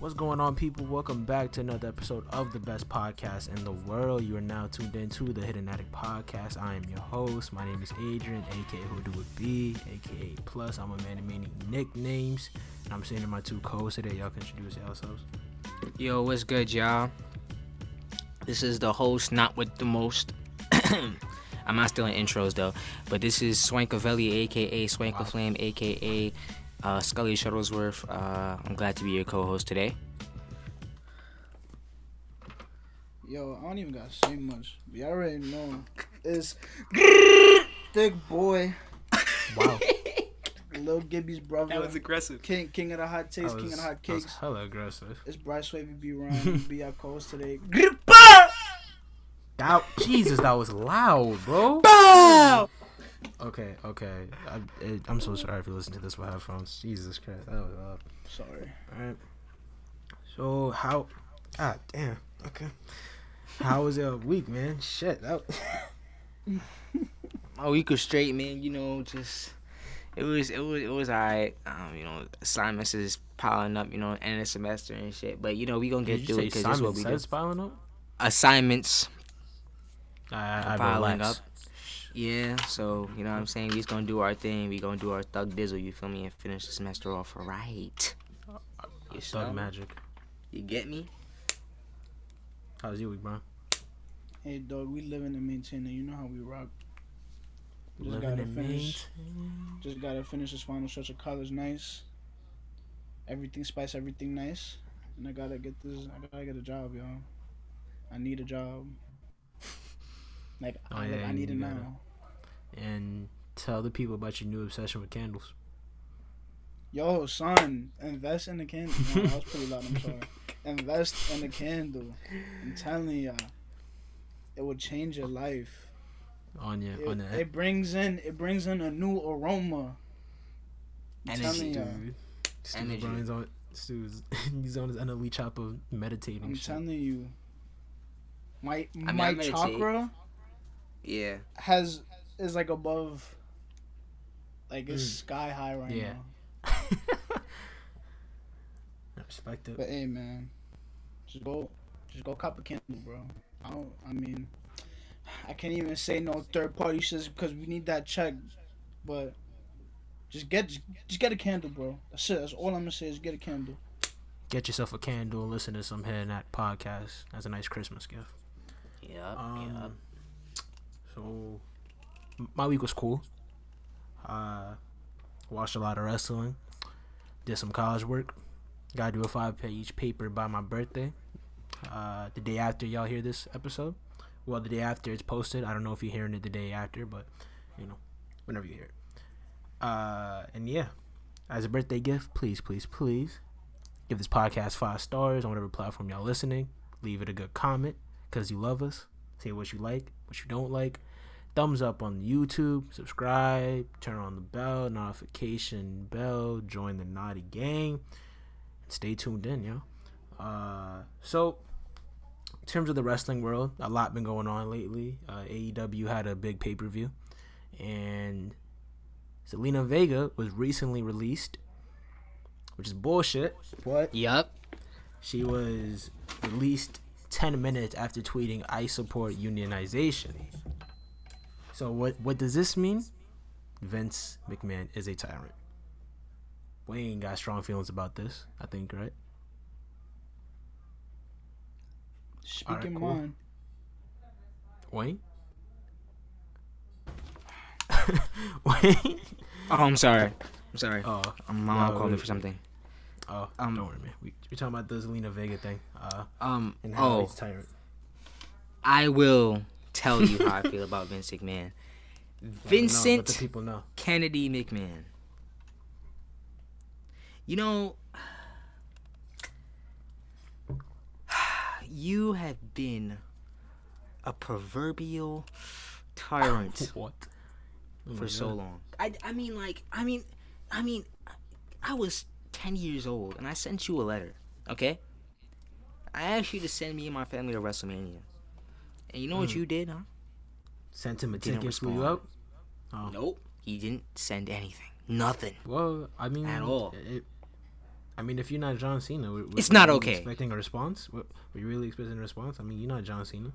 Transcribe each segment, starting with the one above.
What's going on, people? Welcome back to another episode of the best podcast in the world. You are now tuned in to the Hidden Attic Podcast. I am your host. My name is Adrian, aka Who Do It Be, aka Plus. I'm a man of many nicknames. And I'm sitting in my two co-hosts today. Y'all can introduce yourselves. Yo, what's good, y'all? This is the host, not with the most. I'm not still in intros though, but this is Swankavelli, aka Swanka Wow. Flame, aka uh, Scully Shuttlesworth. Uh, I'm glad to be your co-host today. Yo, I don't even gotta say much. You already know. It's thick boy, Wow. Lil Gibby's brother, That was aggressive. king king of the hot takes, king of the hot that was cakes. hella aggressive. It's Bryce Wavy B Ryan, be our co-host today. That, Jesus, that was loud, bro. Okay, okay. I, it, I'm so sorry if you listen to this with headphones. Jesus Christ, that was loud. Sorry. Alright. So how? Ah, damn. Okay. How was your week, man? Shit. That, My week was straight, man. You know, just it was it was it was alright. Um, you know, assignments is piling up. You know, end of semester and shit. But you know, we gonna get through it because this is what we do. piling up? Assignments I, I piling relax. up. Yeah, so you know what I'm saying? We just gonna do our thing. We gonna do our thug dizzle, you feel me, and finish the semester off right. Uh, you, Thug smell magic. you get me? How's your week, bro? Hey dog, we living and maintaining. You know how we rock. Just Living gotta finish. Maine. Just gotta finish this final stretch of college nice. Everything spice, everything nice. And I gotta get this. I gotta get a job, y'all. I need a job. Like, Oh, I, like, yeah, I need it you gotta- now. And tell the people about your new obsession with candles. Yo, son, invest in the candle. No, that was pretty loud. I'm sorry. Invest in the candle. I'm telling ya, it will change your life. On your It, on the it brings in it brings in a new aroma. I'm Energy, telling ya. dude. Stu Energy. Brian's on Stu's he's on his NLE Choppa meditating. I'm shit. telling you. My mean, I my meditate. chakra Yeah. has is like above like it's Mm. sky high right Yeah. now. I respect it. But hey man, just go just go cop a candle, bro. I don't I mean I can't even say no third party shit because we need that check. But just get just, just get a candle, bro. That's it. That's all I'm gonna say is get a candle. Get yourself a candle and listen to some Hidden Attic podcast. That's a nice Christmas gift. Yep. Um, yep. So, my week was cool. Uh, watched a lot of wrestling. Did some college work. Gotta do a five page each paper by my birthday. Uh, the day after y'all hear this episode. Well, the day after it's posted. I don't know if you're hearing it the day after, but you know, whenever you hear it. Uh, and yeah, as a birthday gift, please, please, please give this podcast five stars on whatever platform y'all listening. Leave it a good comment because you love us. Say what you like, what you don't like. Thumbs up on YouTube, subscribe, turn on the bell, notification bell, join the naughty gang, and stay tuned in, yo. Uh, so, in terms of the wrestling world, a lot been going on lately. Uh, AEW had a big pay per view, and Zelina Vega was recently released, which is bullshit. What? Yep. she was released 10 minutes after tweeting I support unionization. So what what does this mean? Vince McMahon is a tyrant. Wayne got strong feelings about this, I think, right? Speaking Alright, your cool. mind. Wayne? Wayne? Oh, I'm sorry. I'm sorry. Oh, my mom no, called me for something. Oh, Um, don't worry, man. We, we're talking about the Zelina Vega thing. Uh, Um. and how Oh, he's tyrant. I will tell you how I feel about Vince McMahon. Vincent people know. Kennedy McMahon. You know, you have been a proverbial tyrant What? Oh for so long. I, I mean, like, I mean, I mean, I was 10 years old and I sent you a letter, okay? I asked you to send me and my family to WrestleMania. And you know what Mm. you did, huh? Sent him a Didn't ticket, flew you out. Oh. Nope. He didn't send anything. Nothing. Well, I mean, At all. It, I mean, if you're not John Cena, w- w- It's were not you okay. Expecting a response? W- Were you really expecting a response? I mean, you're not John Cena.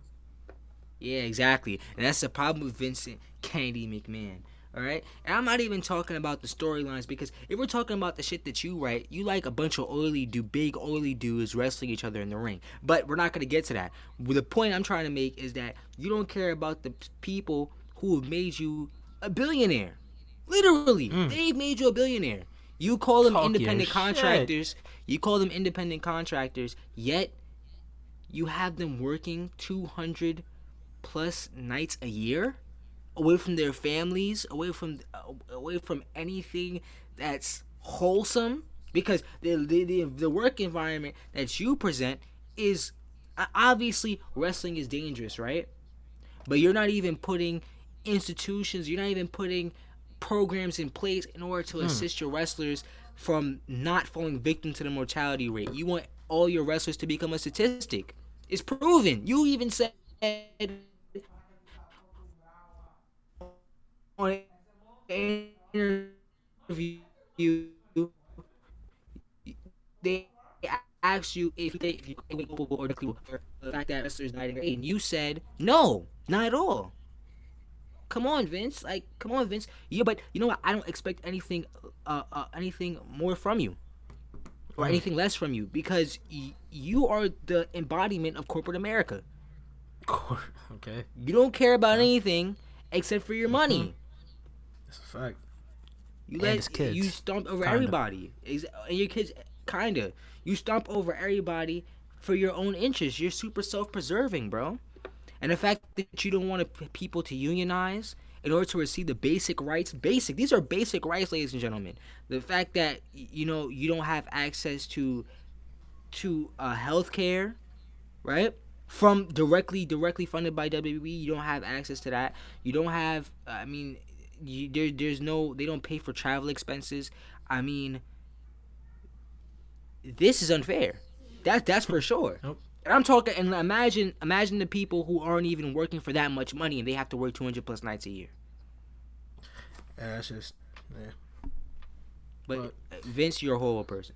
Yeah, exactly. And that's the problem with Vincent Kennedy McMahon. All right, and I'm not even talking about the storylines because if we're talking about the shit that you write, you like a bunch of oily, do big oily dudes wrestling each other in the ring. But we're not gonna get to that. The point I'm trying to make is that you don't care about the people who have made you a billionaire. Literally, mm. they've made you a billionaire. You call them Talk independent shit. contractors. You call them independent contractors. Yet you have them working 200 plus nights a year away from their families away from uh, away from anything that's wholesome because the, the the the work environment that you present is obviously wrestling is dangerous right? But you're not even putting institutions you're not even putting programs in place in order to assist your wrestlers from not falling victim to the mortality rate. You want all your wrestlers to become a statistic. It's proven. You even said on an interview, they asked you if they if you or the fact that wrestlers died in and you said no, not at all. Come on, Vince. Like, come on, Vince. Yeah, but you know what? I don't expect anything, uh, uh anything more from you, or anything less from you, because y- you are the embodiment of corporate America. okay, You don't care about anything except for your money. That's a fact. You And let kids. you stomp over Kinda. everybody, and your kids kinda. You stomp over everybody for your own interests. You're super self-preserving, bro. And the fact that you don't want to, people to unionize in order to receive the basic rights, basic. These are basic rights, ladies and gentlemen. The fact that you know you don't have access to to uh, health care, right? From directly directly funded by WWE, you don't have access to that. You don't have. I mean, you, there there's no. They don't pay for travel expenses. I mean, this is unfair. That that's for sure. Nope. And I'm talking. And imagine imagine the people who aren't even working for that much money and they have to work 200 plus nights a year. Yeah, that's just yeah. But But- uh, Vince, you're a horrible person.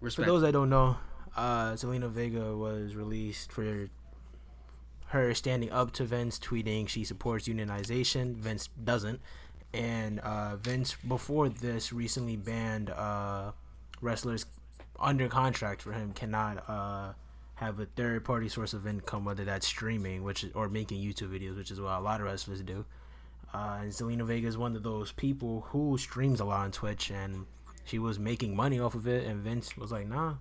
For Respect. those that don't know, uh, Zelina Vega was released for her standing up to Vince, tweeting she supports unionization. Vince doesn't, and uh, Vince before this recently banned uh, wrestlers under contract for him cannot uh, have a third party source of income, whether that's streaming, which is, or making YouTube videos, which is what a lot of wrestlers do. Uh, and Zelina Vega is one of those people who streams a lot on Twitch, and she was making money off of it. And Vince was like, "Nah,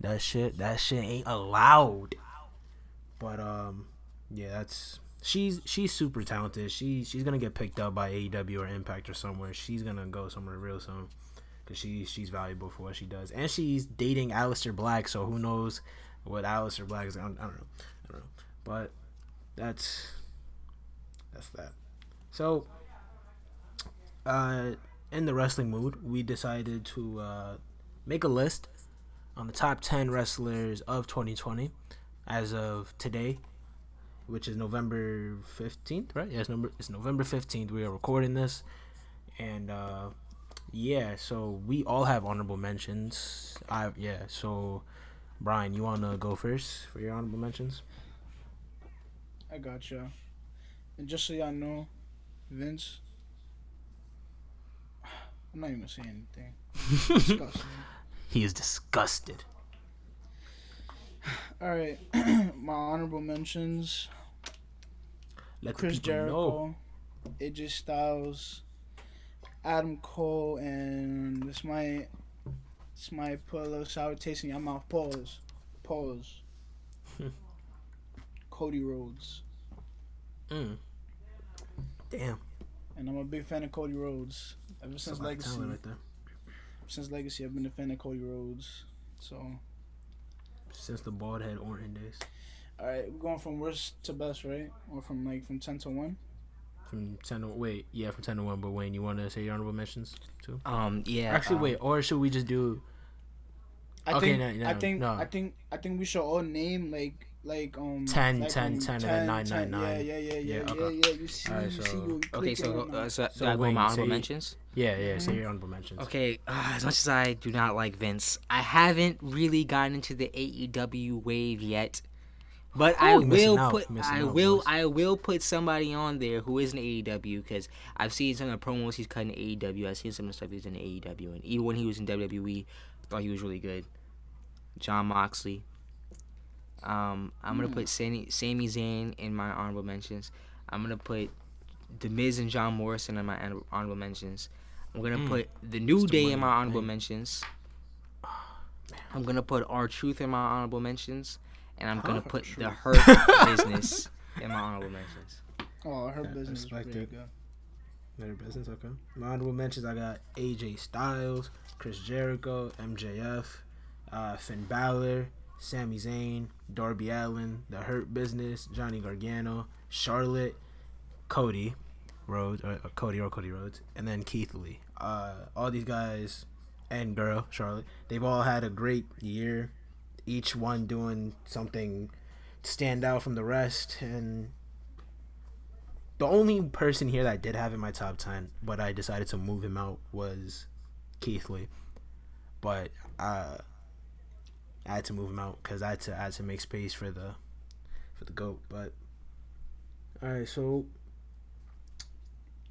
that shit, that shit ain't allowed." But um, yeah, that's she's she's super talented. She she's gonna get picked up by AEW or Impact or somewhere. She's gonna go somewhere real soon because she she's valuable for what she does, and she's dating Aleister Black. So who knows what Aleister Black is? I don't, I don't know, I don't know. But that's that's that. So, uh, in the wrestling mood, we decided to uh, make a list on the top 10 wrestlers of 2020 as of today, which is November 15th, right? Yeah, it's, November 15th. We are recording this. And uh, yeah, so we all have honorable mentions. I Yeah, so Brian, you want to go first for your honorable mentions? I gotcha. And just so y'all know, Vince, I'm not even gonna say anything. He is disgusted. All right, my honorable mentions: Let Chris people know. Jericho, AJ Styles, Adam Cole, and this might this might put a little sour taste in your mouth. Pause. Pause. Cody Rhodes, Mm. Damn. and I'm a big fan of Cody Rhodes. Ever since a lot of Legacy, right there. since Legacy, I've been a fan of Cody Rhodes. So, Since the bald head Orton days. all right, we're going from worst to best, right? Or from like from ten to one. From 10 to, wait, yeah, from 10 to 1. But Wayne, you want to say your honorable mentions too? Um. Yeah. Actually, um, wait, or should we just do I Okay, think no, no, I think no. I think I think we should all name like like um 10, like, 10, um, 10, and then 9, 9, 9. Yeah, yeah, yeah, yeah, Yeah, yeah, okay. yeah. You see, Alright, you so- see what Okay, so, uh, so, So do I go my honorable mentions? Yeah, yeah. Mm-hmm. Say your honorable mentions. Okay, uh, as much as I do not like Vince, I haven't really gotten into the AEW wave yet. But I Oh, you're missing will out, put I out, will boys. I will put somebody on there who is in AEW because I've seen some of the promos he's cutting in AEW. I've seen some of the stuff he's in AEW, and even when he was in WWE, I thought he was really good. Jon Moxley. Um, I'm gonna put Sami, Sami Zayn in my honorable mentions. I'm gonna put The Miz and John Morrison in my honorable mentions. I'm gonna Mm. put The New the Day in my honorable thing. mentions. I'm gonna put R-Truth in my honorable mentions, and I'm gonna Huh? put the hurt business in my honorable mentions. Oh, her Yeah, business is respect pretty it. good. Business, okay. My honorable mentions I got AJ Styles, Chris Jericho, MJF, uh, Finn Balor, Sami Zayn, Darby Allin, The Hurt Business, Johnny Gargano, Charlotte, Cody Rhodes, or, or Cody or Cody Rhodes, and then Keith Lee. Uh, all these guys and girl Charlotte, they've all had a great year. Each one doing something to stand out from the rest, and the only person here that I did have in my top 10, but I decided to move him out was Keith Lee. But uh, I had to move him out because I had to I had to make space for the for the goat. But all right, so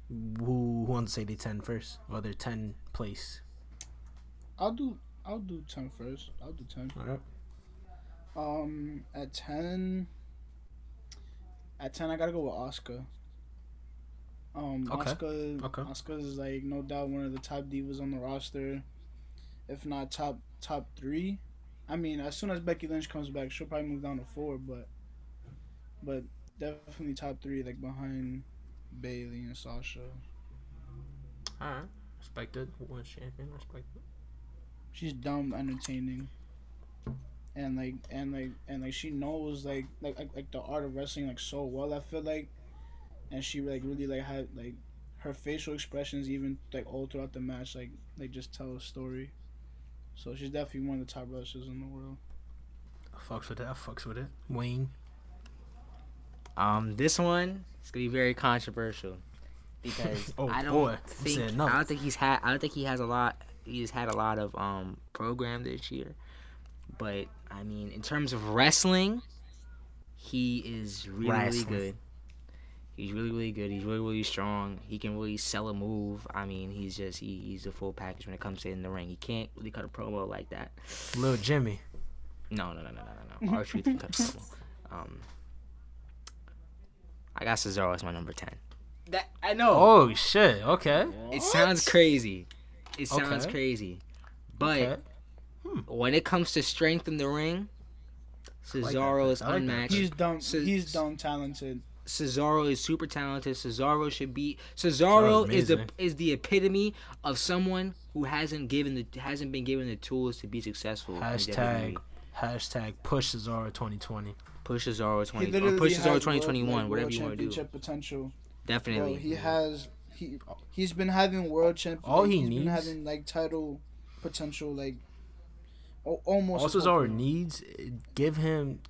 who, who wants to say they 10 first or their 10 place? I'll do I'll do 10 first. I'll do 10. All right. Um, at 10, at 10, I gotta go with Asuka. Um, Okay. Asuka, Okay. Asuka is like no doubt one of the top divas on the roster, if not top top three. I mean, as soon as Becky Lynch comes back, she'll probably move down to four, but but definitely top three, like behind Bayley and Sasha. All right. Respected. Women's champion. Respected. she's dumb entertaining and like and like and like she knows like like like, like the art of wrestling like so well i feel like and she like really like had like her facial expressions even like all throughout the match like like just tell a story so she's definitely one of the top wrestlers in the world I Fucks with it. I fucks with it. Wayne. Um, this one is gonna be very controversial because Oh, I don't boy. Think no. I don't think he's had I don't think he has a lot. He's had a lot of um program this year, but I mean, in terms of wrestling, he is really really good. He's really really good. He's really really strong. He can really sell a move. I mean, he's just he, he's a full package when it comes to in the ring. He can't really cut a promo like that. Little Jimmy. No, no, no, no, no, no, no. R-Truth can cut a promo. Um, I got Cesaro as my number ten. That I know. Oh, shit. Okay. It sounds crazy. It sounds Okay. crazy. But Okay. when it comes to strength in the ring, like Cesaro is like unmatched. he's dumb Ce- he's dumb talented Cesaro is super talented. Cesaro should be Cesaro is the is the epitome of someone who hasn't given the hasn't been given the tools to be successful. Hashtag hashtag push Cesaro 2020. Push Cesaro he twenty or literally push has Cesaro world- twenty twenty like, one, world whatever you want to do. championship potential Definitely. Bro, he has he he's been having world champ. All like, he he's needs- been having like title potential, like o- almost. All a Cesaro couple. needs, give him,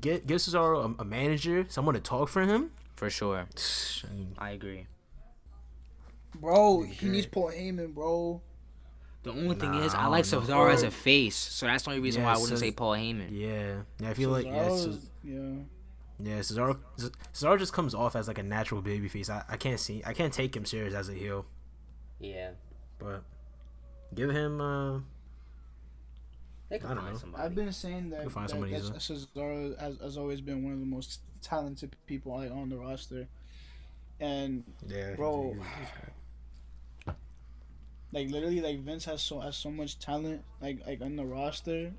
get give Cesaro a, a manager, someone to talk for him. For sure. I agree. bro. He needs Paul Heyman, bro. The only thing Nah, is, I I like. Cesaro as a face, so that's the only reason Yeah, why I wouldn't Ces- say Paul Heyman. Yeah, yeah, I feel like yeah, Cesaro's- yeah. yeah, Cesaro, Cesaro just comes off as like a natural babyface. I, I can't see, I can't take him serious as a heel, Yeah, but give him. uh they can I don't find know. somebody. I've been saying that, find that, that. Cesaro has, has always been one of the most talented people like, on the roster, and Yeah, Bro. he's- he's great. Like literally, like Vince has so has so much talent like like on the roster,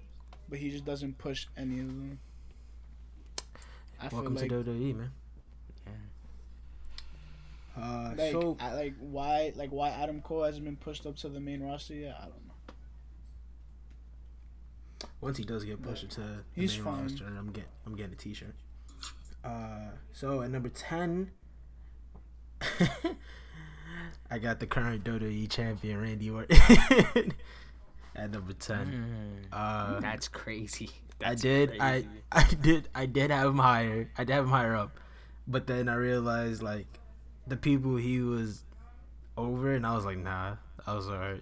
but he just doesn't push any of them. I Welcome feel like to WWE, man. Uh, like so I, like why like why Adam Cole hasn't been pushed up to the main roster yet? I don't know. once he does get pushed to the He's main fine. roster, I'm getting I'm getting a T-shirt. Uh, so at number ten, I got the current WWE champion Randy Orton. at number ten. Mm, Uh, that's crazy. I did. crazy. I I did. I did have him higher. I did have him higher up, but then I realized like the people he was over, and I was like, nah. I was alright.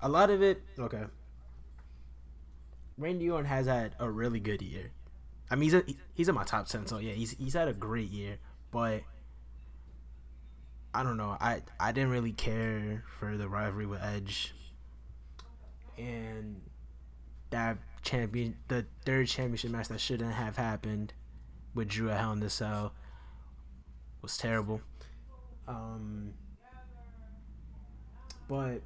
A lot of it, okay. Randy Orton has had a really good year. I mean, he's a, he's in my top ten, so yeah, he's he's had a great year. But I don't know. I I didn't really care for the rivalry with Edge, and that champion, the third championship match that shouldn't have happened with Drew at Hell in the Cell was terrible. Um, but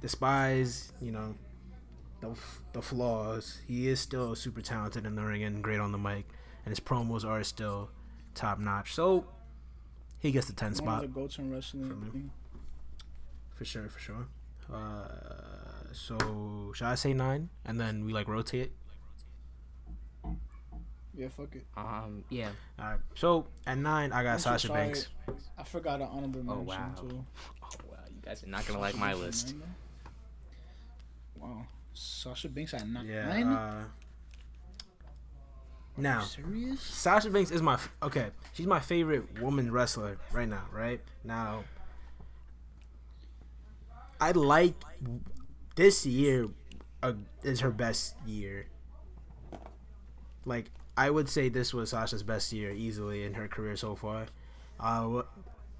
despise, you know, the the flaws, he is still super talented in the ring and great on the mic, and his promos are still top notch. So he gets the ten One of spot the goats in for me. wrestling. for sure, for sure. Uh, so should I say nine and then we like rotate? Yeah, fuck it. Um, yeah. All right. So at nine, I got I'm Sasha sorry. Banks. I forgot an honorable mention Oh, wow. too. Oh wow, you guys are not gonna like my list. Banks at nine, though? Wow, Sasha Banks at nine. Yeah. Nine? Uh, now? Sasha Banks is my okay. She's my favorite woman wrestler right now. Right now, I like this year. Uh, is her best year. Like I would say, this was Sasha's best year easily in her career so far. Uh,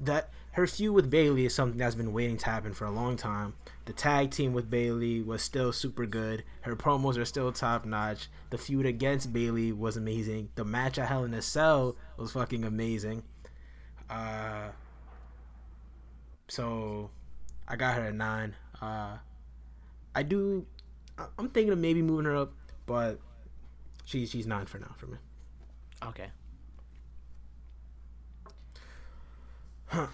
that her feud with Bayley is something that's been waiting to happen for a long time. The tag team with Bayley was still super good. Her promos are still top notch. The feud against Bayley was amazing. The match at Hell in a Cell was fucking amazing. Uh, so I got her at nine. Uh, I do. I'm thinking of maybe moving her up, but she she's nine for now for me. Okay. I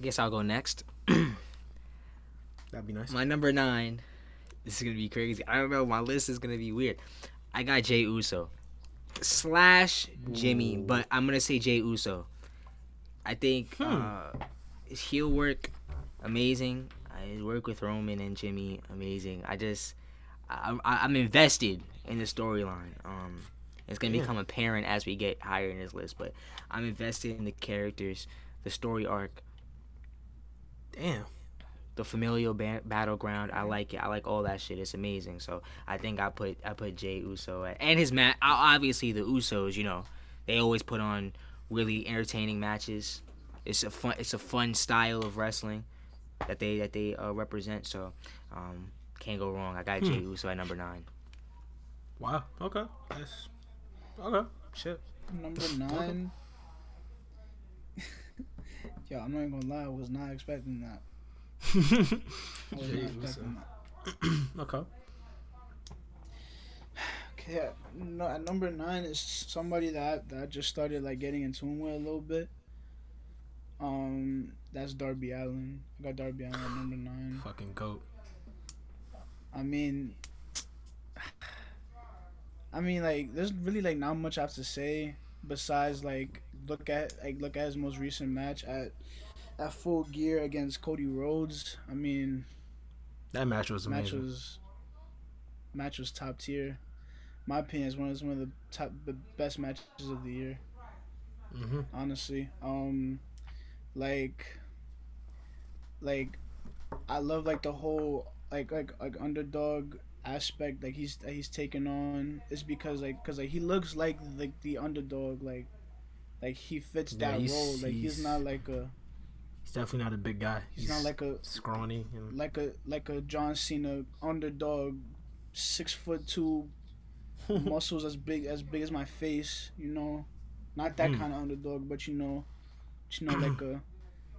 guess I'll go next. That'd be nice. My number nine. This is gonna be crazy. I don't know. My list is gonna be weird. I got Jey Uso slash Jimmy, Ooh. but I'm gonna say Jey Uso. I think Hmm. uh, his heel work amazing. Uh, His work with Roman and Jimmy amazing. I just I, I'm invested in the storyline. Um, it's gonna Yeah. become apparent as we get higher in this list, but I'm invested in the characters, the story arc, Damn. the familial ba- battleground. I like it. I like all that shit. It's amazing. So I think I put I put Jey Uso at, and his mat. Obviously the Usos, you know, they always put on really entertaining matches. It's a fun. It's a fun style of wrestling that they that they uh, represent. So um, can't go wrong. I got Jey Uso at number nine. Wow. Okay. That's okay. Shit. Number nine. Yo, I'm not even gonna lie. I was not expecting that. I was Jay not expecting that. okay. Okay, no, at number nine is somebody that that I just started like getting in tune with a little bit. Um, that's Darby Allin. I got Darby Allin at number nine. Fucking goat. I mean, I mean, like, there's really like not much I have to say besides like look at like look at his most recent match at at Full Gear against Cody Rhodes. I mean, That match was match amazing. was match was top tier. My opinion is one of one of the top the best matches of the year. mm-hmm. Honestly, um, like, like, I love like the whole like like like underdog aspect like he's that he's taken on is because like because like he looks like like the underdog like like he fits Yeah, that he's- role like he's, he's- not like a He's definitely not a big guy. he's, not like a scrawny. Like a like a John Cena underdog, six foot two, muscles as big as big as my face. You know, not that Hmm. kind of underdog, but you know, you know like a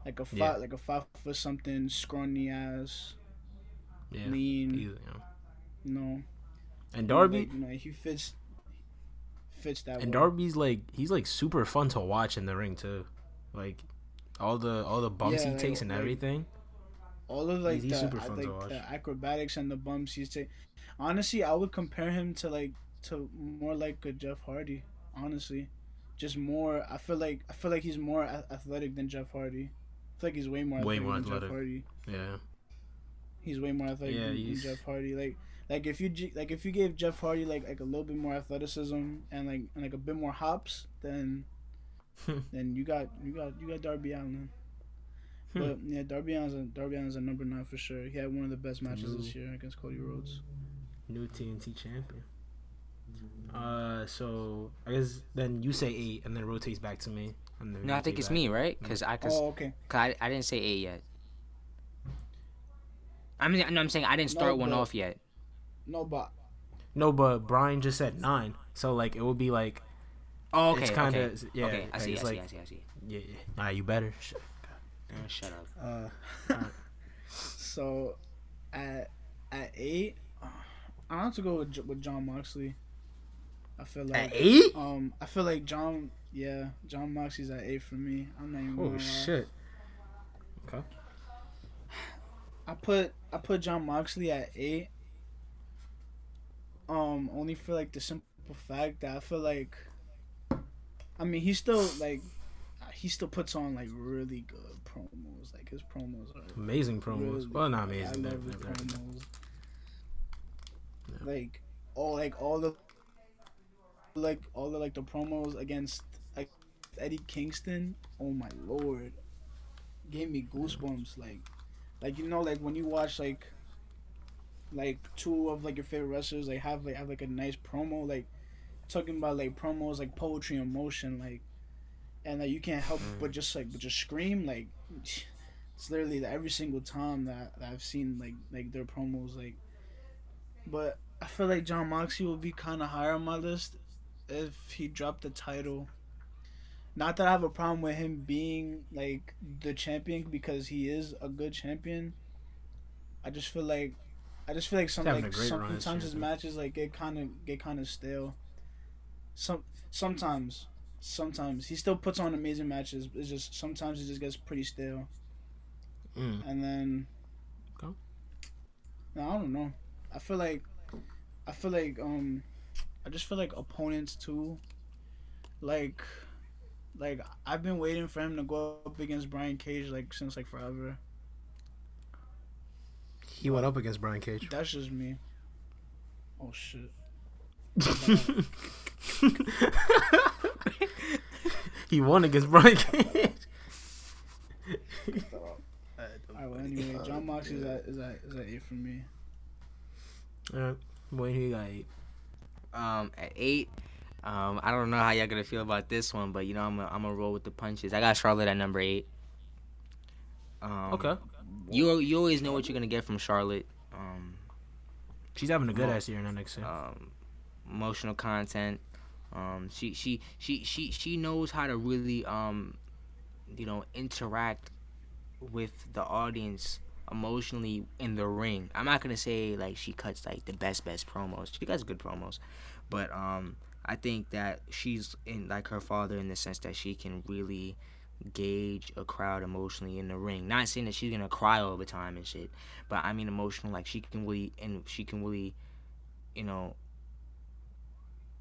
like a five Yeah. like a five foot something scrawny ass, yeah. lean. He's- yeah. You know, And Darby. you know, he fits fits that. and well. Darby's like he's like super fun to watch in the ring too, like all the all the bumps Yeah, he like- takes and like- everything. all of like he's the super fun to like the acrobatics and the bumps he's taking. Honestly, I would compare him to like to more like a Jeff Hardy. Honestly, just more. I feel like I feel like he's more athletic than Jeff Hardy. I feel like he's way more Way athletic more than athletic. Jeff Hardy. Yeah, He's way more athletic Yeah, than, than Jeff Hardy. Like like if you g- like if you gave Jeff Hardy like like a little bit more athleticism and like and like a bit more hops, then then you got you got you got Darby Allin. Hmm. But yeah, Darby Allin's a, Darby Allin's a number nine for sure. He had one of the best matches New- this year against Cody Rhodes. New TNT champion. Uh, so I guess then you say eight, and then rotates back to me. And then No, I think it's back. me, right? Because I, cause, Oh, okay. 'cause I, I didn't say eight yet. I mean, no, I'm saying I didn't No, start one off yet. No, but No, but Brian just said nine, so like it would be like Oh, okay, it's kind okay. yeah. okay, I see, I see, like, I see, I see. Yeah, yeah. Nah, you better. Sh- shut up. uh, so at at eight, uh, I have to go with with Jon Moxley. I feel like At eight? um I feel like John yeah Jon Moxley's at eight for me. I'm not even. Oh shit. Okay. I put I put Jon Moxley at eight. Um, only for like the simple fact that I feel like, I mean, he still like, he still puts on like really good promos. Like his promos are Amazing promos. really well, not amazing. I they're- love his they're- they're- Like all like all the like all the like the promos against like Eddie Kingston. Oh my lord, gave me goosebumps. Like, like you know, like when you watch like like two of like your favorite wrestlers like have like have like a nice promo like talking about like promos like poetry and motion like and like you can't help mm. but just like but just scream like it's literally like, every single time that, that I've seen like like their promos like but I feel like Jon Moxley will be kind of higher on my list if he dropped the title. Not that I have a problem with him being like the champion because he is a good champion. I just feel like I just feel like some like a great run as sometimes his matches like get kind of get kind of stale. Some sometimes sometimes he still puts on amazing matches. It's just sometimes it just gets pretty stale. Mm. And then Okay. no, I don't know. I feel like I feel like um I just feel like opponents too. Like like I've been waiting for him to go up against Brian Cage like since like forever. He went up against Brian Cage. That's just me. Oh shit. he won against Brian Cage. Alright, well anyway, Jon Moxley is at is at is at eight for me. Alright, boy, he got eight. Um, at eight, um, I don't know how y'all gonna feel about this one, but you know I'm gonna I'm gonna roll with the punches. I got Charlotte at number eight. Um, Okay, You you always know what you're gonna get from Charlotte. Um, she's having a good ass year in NXT. um, emotional content. Um, she she she she she knows how to really um, you know, interact with the audience emotionally in the ring. I'm not gonna say like she cuts like the best best promos. She cuts good promos, but um, I think that she's in like her father in the sense that she can really gauge a crowd emotionally in the ring. Not saying that she's gonna cry all the time and shit, but I mean emotional. Like she can really and she can really, you know,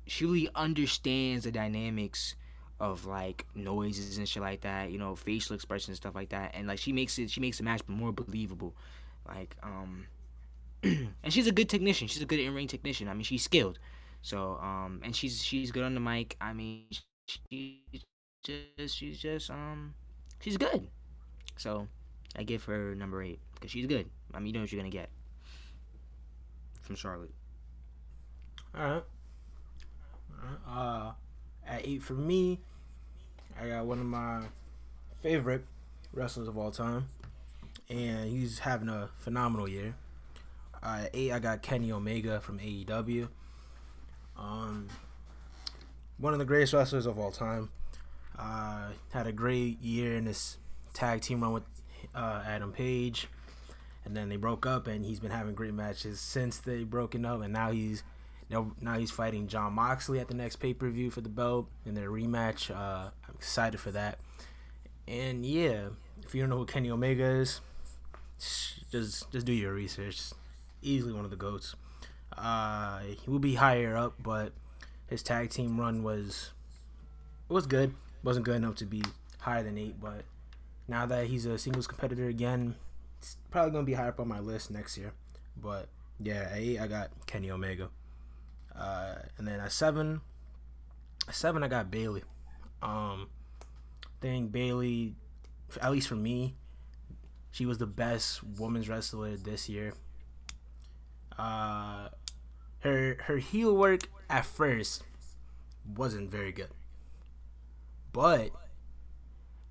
she really understands the dynamics of like noises and shit like that. You know, facial expressions and stuff like that, and like she makes it. She makes the match more believable. Like um, and she's a good technician. She's a good in ring technician. I mean, she's skilled. So um, and she's she's good on the mic. I mean, she's just she's just um, she's good. So I give her number eight because she's good. I mean, you know what you're gonna get from Charlotte. All right. Uh, at eight for me, I got one of my favorite wrestlers of all time, and he's having a phenomenal year. Uh, at eight, I got Kenny Omega from AEW. Um, one of the greatest wrestlers of all time. Uh, had a great year in this tag team run with uh, Adam Page, and then they broke up, and he's been having great matches since they broken up, and now he's now, now he's fighting Jon Moxley at the next pay per view for the belt in their rematch. Uh, I'm excited for that. And yeah, if you don't know who Kenny Omega is, just just do your research. Easily one of the goats. Uh, he will be higher up, but his tag team run was was good. Wasn't good enough to be higher than eight, but now that he's a singles competitor again, it's probably gonna be higher up on my list next year. But yeah, at eight I got Kenny Omega, uh, and then at seven, at seven I got Bayley. Um, think Bayley, at least for me, she was the best women's wrestler this year. Uh, her her heel work at first wasn't very good, but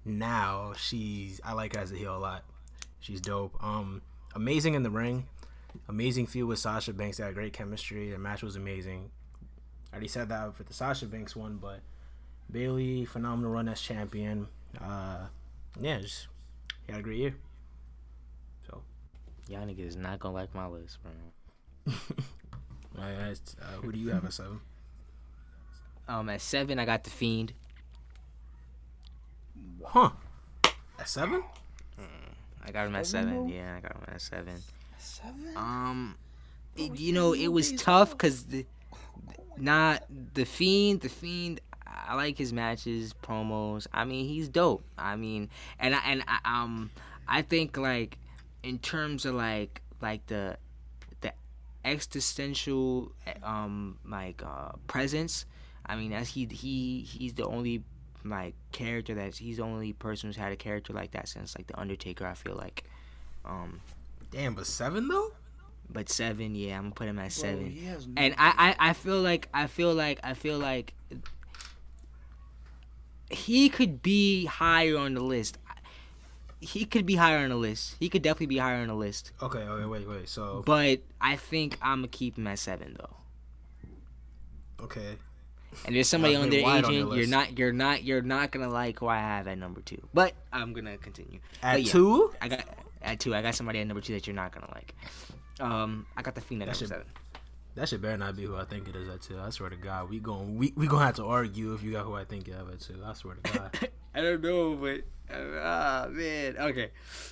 now she's I like her as a heel a lot. She's dope. Um, amazing in the ring, amazing feel with Sasha Banks. They had great chemistry. The match was amazing. I already said that for the Sasha Banks one, but Bayley phenomenal run as champion. Uh, yeah, just he had a great year. So Y'all niggas is not gonna like my list, bro. I asked, uh, who do you have at seven? Um, at seven, I got the Fiend. Huh? At seven? I got him at Seven, seven. Yeah, I got him at seven. Seven. Um, it- you know, it was tough because the not the fiend. The fiend. I like his matches, promos. I mean, he's dope. I mean, and I and I, um, I think like in terms of like like the the existential um like uh presence. I mean, as he he he's the only like character that's he's the only person who's had a character like that since like the Undertaker. I feel like, um, Damn, but seven though? but seven, yeah, I'm gonna put him at seven. he has no and I, I I feel like I feel like I feel like he could be higher on the list. He could be higher on the list. He could definitely be higher on the list. Okay, okay, wait, wait. So But I think I'm gonna keep him at seven though. okay, And there's somebody on pretty there, wide on agent. your You're not you're not you're not gonna like who I have at number two. But I'm gonna continue. at yeah. two. I got at two. I got somebody at number two that you're not gonna like. Um, I got the Fiend at That number should- seven. That shit better not be who I think it is at two. I swear to God, we gon' we we gonna have to argue if you got who I think you have at two. I swear to God. I don't know, but ah man. Okay,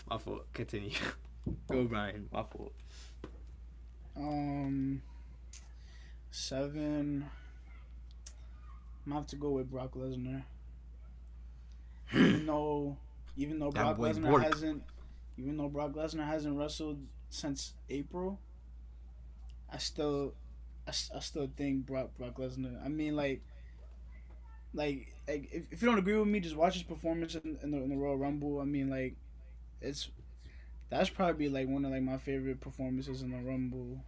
my fault. Continue. Go, Brian. My fault. Um, seven. I'm have to go with Brock Lesnar. even though, even though Brock Lesnar hasn't, even though Brock Lesnar hasn't wrestled since April, I still, I still think Brock Brock Lesnar. I mean, like, like, like if, if you don't agree with me, just watch his performance in, in the in the Royal Rumble. I mean, like, it's that's probably like one of like my favorite performances in the Rumble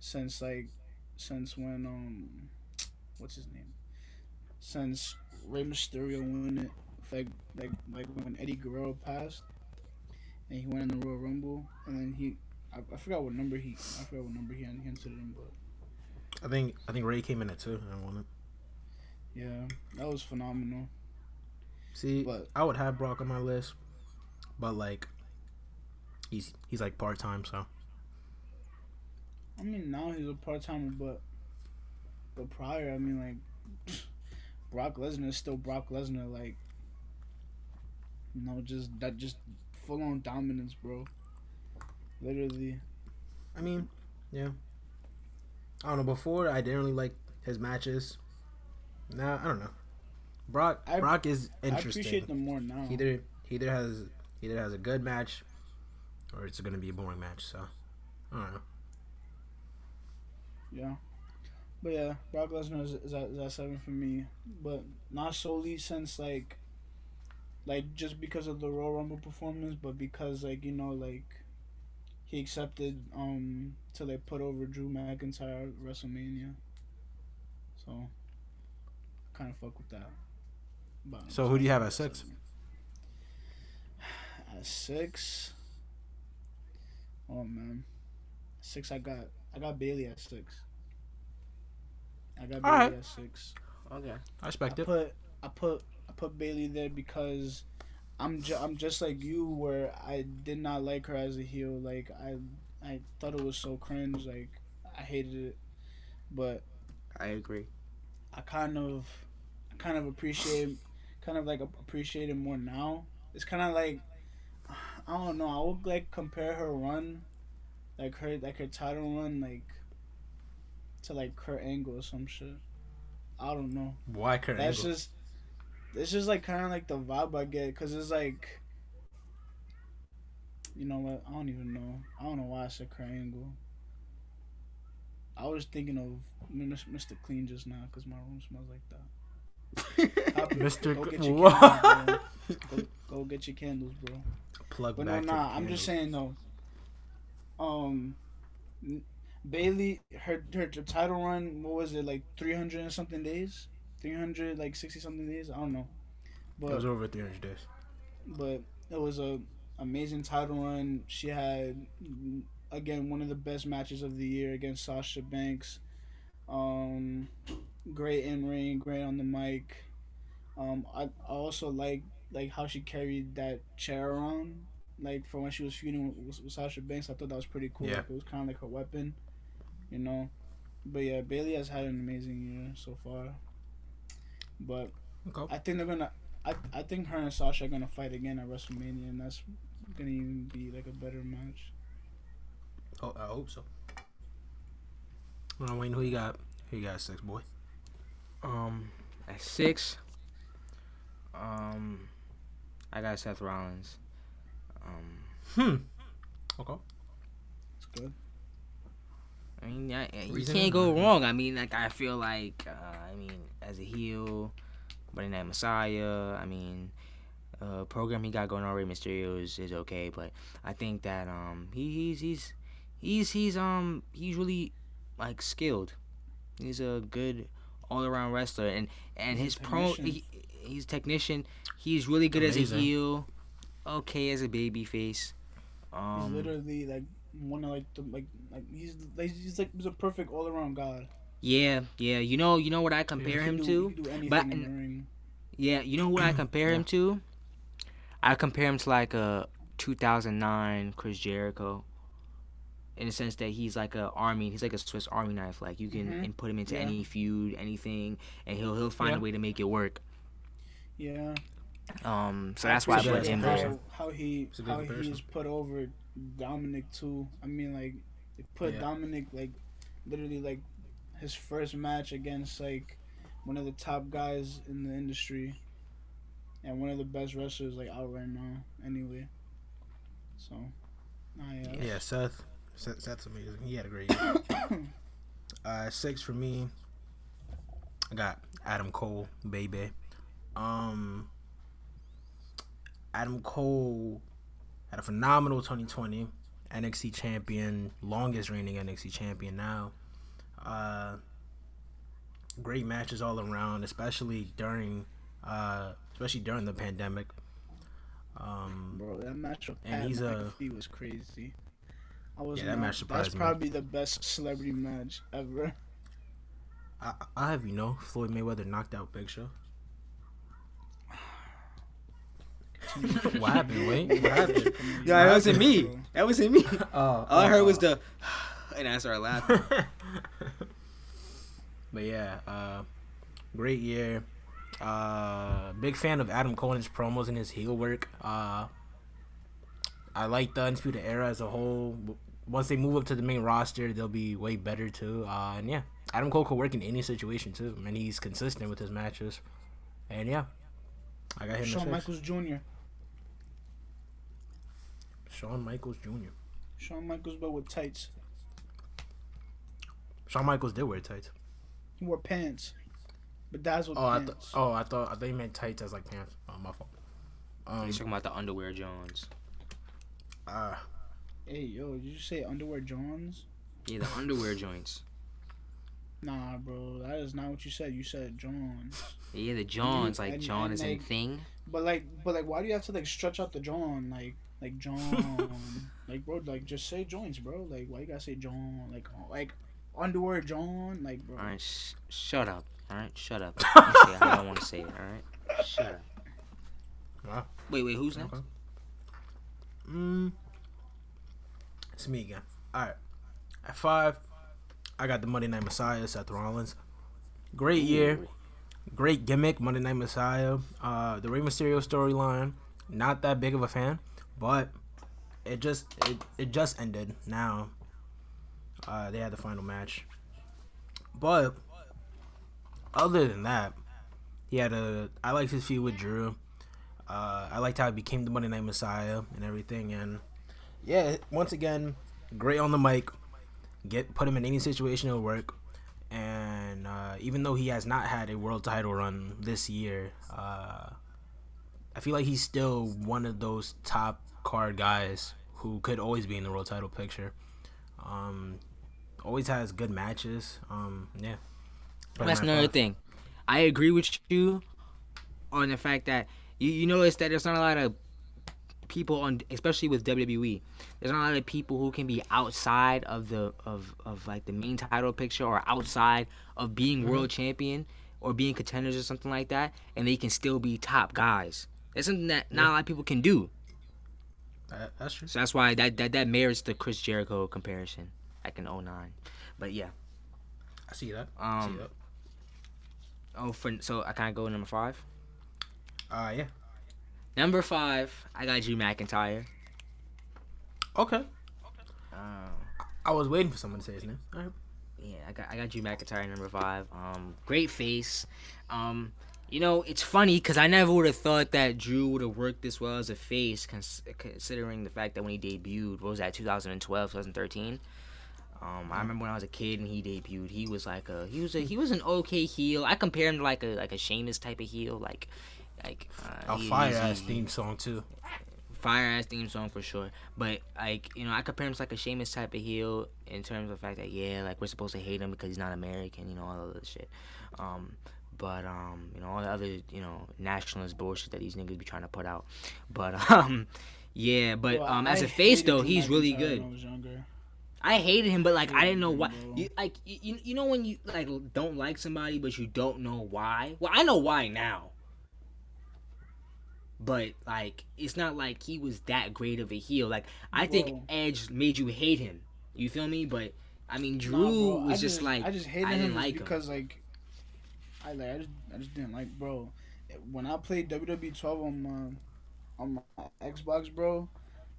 since like since when um what's his name since Rey Mysterio won it like like like when Eddie Guerrero passed and he went in the Royal Rumble and then he I, I forgot what number he I forgot what number he en- he entered in but I think I think Rey came in at two. I won it. yeah that was phenomenal See, But- I would have Brock on my list, but like, he's he's like part time, so I mean now he's a part timer but but prior I mean like Brock Lesnar is still Brock Lesnar like you know just that just full on dominance bro literally I mean, yeah. I don't know. Before I didn't really like his matches. Now I don't know. Brock I- Brock is interesting. I appreciate them more now He either he either has he either has a good match, or it's gonna be a boring match. So I don't know. Yeah. But yeah, Brock Lesnar is, is, at, is at seven for me. But not solely since like like just because of the Royal Rumble performance, but because like, you know, like he accepted um to like put over Drew McIntyre at WrestleMania. So kinda fuck with that. But So who do you have at six? At six Oh man. Six I got I got Bayley at six. I got Bayley Alright. at six. Okay. I respect I it. put I put I put Bayley there because I'm ju- I'm just like you where I did not like her as a heel. Like I I thought it was so cringe. Like I hated it, but I agree. I kind of I kind of appreciate kind of like appreciate it more now. It's kind of like I don't know. I would like compare her run, like her like her title run, like to like Kurt Angle or some shit. I don't know. Why Kurt That's Angle? just it's just like kind of like the vibe I get because it's like You know what? I don't even know. I don't know why I said Kurt Angle. I was thinking of Mr. Clean just now because my room smells like that. Mr. Go get your What? candles, bro. Go, go get your candles, bro. Plug But no, back. to nah. I'm just saying though. Um, Bayley, her her title run. What was it like? Three hundred and something days. Three hundred like sixty something days. I don't know. But It was over 300 days. but it was a amazing title run. She had again one of the best matches of the year against Sasha Banks. Um, great in ring, great on the mic. Um, I, I also like like how she carried that chair around, like for when she was feuding with, with Sasha Banks. I thought that was pretty cool. Yeah. Like, it was kind of like her weapon, you know. But yeah, Bayley has had an amazing year so far. But Okay. I think they're gonna. I, I think her and Sasha are gonna fight again at WrestleMania, and that's gonna even be like a better match. Oh, I hope so. Well, Wayne, who you got? Who you got, six boy? Um, at six, um, I got Seth Rollins. Um, Hmm. Okay. It's good. I mean, I, you can't go wrong. I mean, like I feel like, uh, I mean, as a heel, Monday Night Messiah. I mean, uh, program he got going on, Rey Mysterio is, is okay, but I think that um he, he's he's he's he's um he's really like skilled. He's a good all around wrestler, and and He's his pro he, he's technician. He's really good as a heel. Okay, as a baby face. He's Um, literally like one of like the like like he's like he's like he's a perfect all around god. yeah, yeah. You know, you know what I compare He him do, to. he can do anything but- in the ring. Yeah, you know what I compare him to? I compare him to like a 2009 Chris Jericho. In the sense that he's like a army, he's like a Swiss Army knife. Like you can Mhm. input him into Yeah. any feud, anything, and he'll he'll find Yeah. a way to make it work. Yeah. Um, so that's why I put him there. How, how he It's a good how he's put over Dominik too. I mean like they put Yeah. Dominik like literally like his first match against like one of the top guys in the industry and one of the best wrestlers like out right now anyway. So nah, yeah. Yeah, Seth. Seth Seth's amazing. He had a great year. uh, six for me. I got Adam Cole, baby. Um, Adam Cole had a phenomenal 2020. NXT champion, longest reigning NXT champion now. Uh, great matches all around, especially during, uh, especially during the pandemic. Um, Bro, that match with And Pat he's a- McAfee was crazy. I was Yeah, that not- match surprised That's me. probably the best celebrity match ever. I, I have you know, Floyd Mayweather knocked out Big Show. what happened? Wait, what happened? Yeah, that wasn't me. That wasn't me. Oh, All I heard was the, and I started laughing. but yeah, uh, great year. Uh, big fan of Adam Cole and his promos and his heel work. Uh, I like the Undisputed Era as a whole. Once they move up to the main roster, they'll be way better too. Uh, and yeah, Adam Cole can work in any situation too, and he's consistent with his matches. And yeah, I got him. Shawn Shawn, Michaels Jr. Shawn Michaels Jr. Shawn Michaels, but with tights. Shawn Michaels did wear tights. He wore pants, bedazzled Oh, I th- pants. oh, I thought I thought you meant tights as like pants. Oh, my fault. Um, He's talking about the underwear Jones. uh, Hey, yo, did you say underwear Johns? Yeah, the underwear joints. Nah, bro, that is not what you said. You said Johns. Yeah, the Johns, like and- John and, is in like, thing. But like, but like, why do you have to like stretch out the John? Like, like John. like, bro, like just say joints, bro. Like, why you gotta say John? Like, like underwear John. Like, bro. All right, sh- shut up. All right, shut up. You say. I don't want to say it. All right, shut up. Wow. Wait, wait, who's next? Okay. Mm, it's me again. All right. At five, I got the Monday Night Messiah, Seth Rollins. Great year, great gimmick, Monday Night Messiah. Uh, the Rey Mysterio storyline, not that big of a fan, but it just it, it just ended. Now, uh, they had the final match, but other than that, he had a. I liked his feud with Drew. Uh, I liked how he became the Monday Night Messiah and everything, and yeah, once again, great on the mic. Get put him in any situation it'll work. And uh, even though he has not had a world title run this year, uh, I feel like he's still one of those top card guys who could always be in the world title picture. Um, always has good matches. Um, yeah. Put That's another thing. I agree with you on the fact that you, you notice that there's not a lot of people on especially with WWE. There's not a lot of people who can be outside of the of, of like the main title picture or outside of being Mm-hmm. world champion or being contenders or something like that and they can still be top guys. That's something that not a lot of people can do. That- that's true. So that's why that that, that merits the Chris Jericho comparison like in 09. But yeah. I see that. I see Um, that. Oh, for so I can't go number five. Uh, yeah. Number five, I got Drew McIntyre. Okay. Um, I was waiting for someone to say his name. All right. yeah, I got I got Drew McIntyre number five. Um, great face. Um, you know it's funny because I never would have thought that Drew would have worked this well as a face, cons- considering the fact that when he debuted, what was that, 2012, 2013. Um, I remember when I was a kid and he debuted, he was like a he was a he was an okay heel. I compare him to like a like a Sheamus type of heel, like like uh, A he- fire ass theme song too. fire ass theme song for sure. But like you know, I compare him to like a Sheamus type of heel in terms of the fact that yeah, like we're supposed to hate him because he's not American, you know, all of this shit. Um, but um, you know, all the other you know nationalist bullshit that these niggas be trying to put out. But um, yeah, but Well, um, as I a face though, he's really good. I. I hated him, but like I didn't know why. You, like you, you- know when you like don't like somebody, but you don't know why. Well, I know why now. But like, it's not like he was that great of a heel. Like I think Edge made you hate him. You feel me? But I mean, Drew bro, was I just, like I just hated I didn't just like him. because like I like I just I just didn't like bro. When I played WWE 12 on my on my Xbox, bro,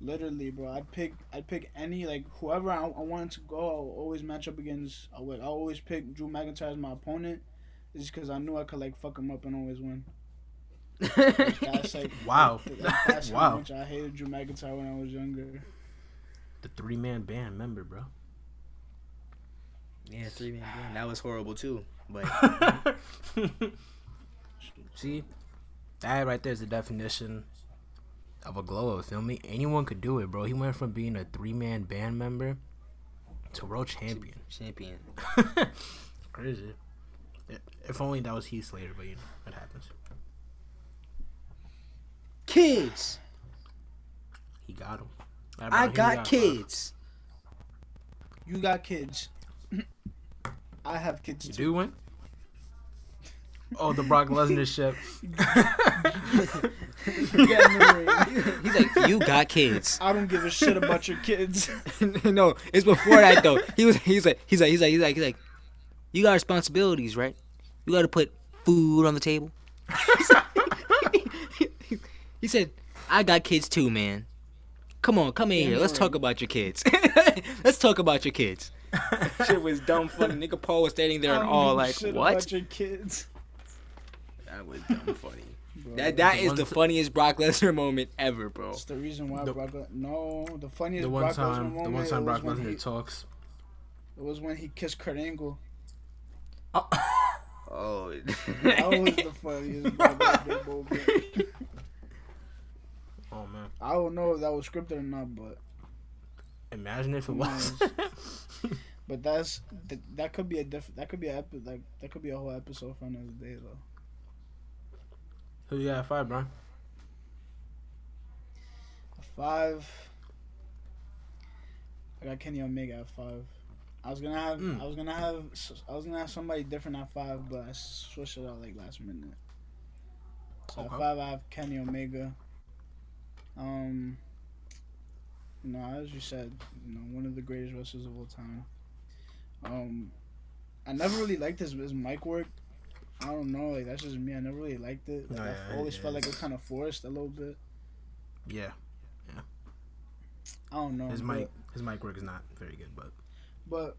literally, bro, I'd pick I'd pick any like whoever I, I wanted to go. I'll always match up against. I would I always pick Drew McIntyre as my opponent, just because I knew I could like fuck him up and always win. That's like Wow. Like, that's how wow. much I hated Drew McIntyre when I was younger. The three man band member, bro. yeah, three man band. That was horrible too. But See, that right there is the definition of a glow up. Feel me? Anyone could do it, bro. He went from being a three man band member to world champion. champion. Crazy. If only that was Heath Slater, but you know, it happens. Kids. He got him. I got bro. kids. You got kids. I have kids You too. do win? Oh, the Brock Lesnar ship. Get in. He's like, you got kids. I don't give a shit about your kids. no, it's before that though. He was he's like he's like he's like he's like he's like you got responsibilities, right? You got to put food on the table. he said, "I got kids too, man. Come on, come in here. Let's talk about your kids. Let's talk about your kids." Shit was dumb funny. Nigga Paul was standing there and don't all like, shit "What?" About your kids. That was dumb funny. Bro, That that The is the t- funniest Brock Lesnar moment ever, bro. That's the reason why The- Brock. Le- no, the funniest The one Brock Lesnar time, moment. the one time it Brock Lesnar he- talks. It was when he kissed Kurt Angle. Oh, oh. That was the funniest Brock Lesnar moment. Oh man, I don't know if that was scripted or not, but imagine if it was. but that's that, that could be a diff, that could be a epi- like that could be a whole episode for another day though. Who you got at five, Brian? Five. I got Kenny Omega at five. I was gonna have Mm. I was gonna have I was gonna have somebody different at five, but I switched it out like last minute. So at five, I have Kenny Omega. Um, you know, as you said, you know, one of the greatest wrestlers of all time. Um, I never really liked his his mic work. I don't know, like that's just me. I never really liked it. Like, No, I always it felt like it was kind of forced a little bit. Yeah, yeah. I don't know. his but- mic, his mic work is not very good, but but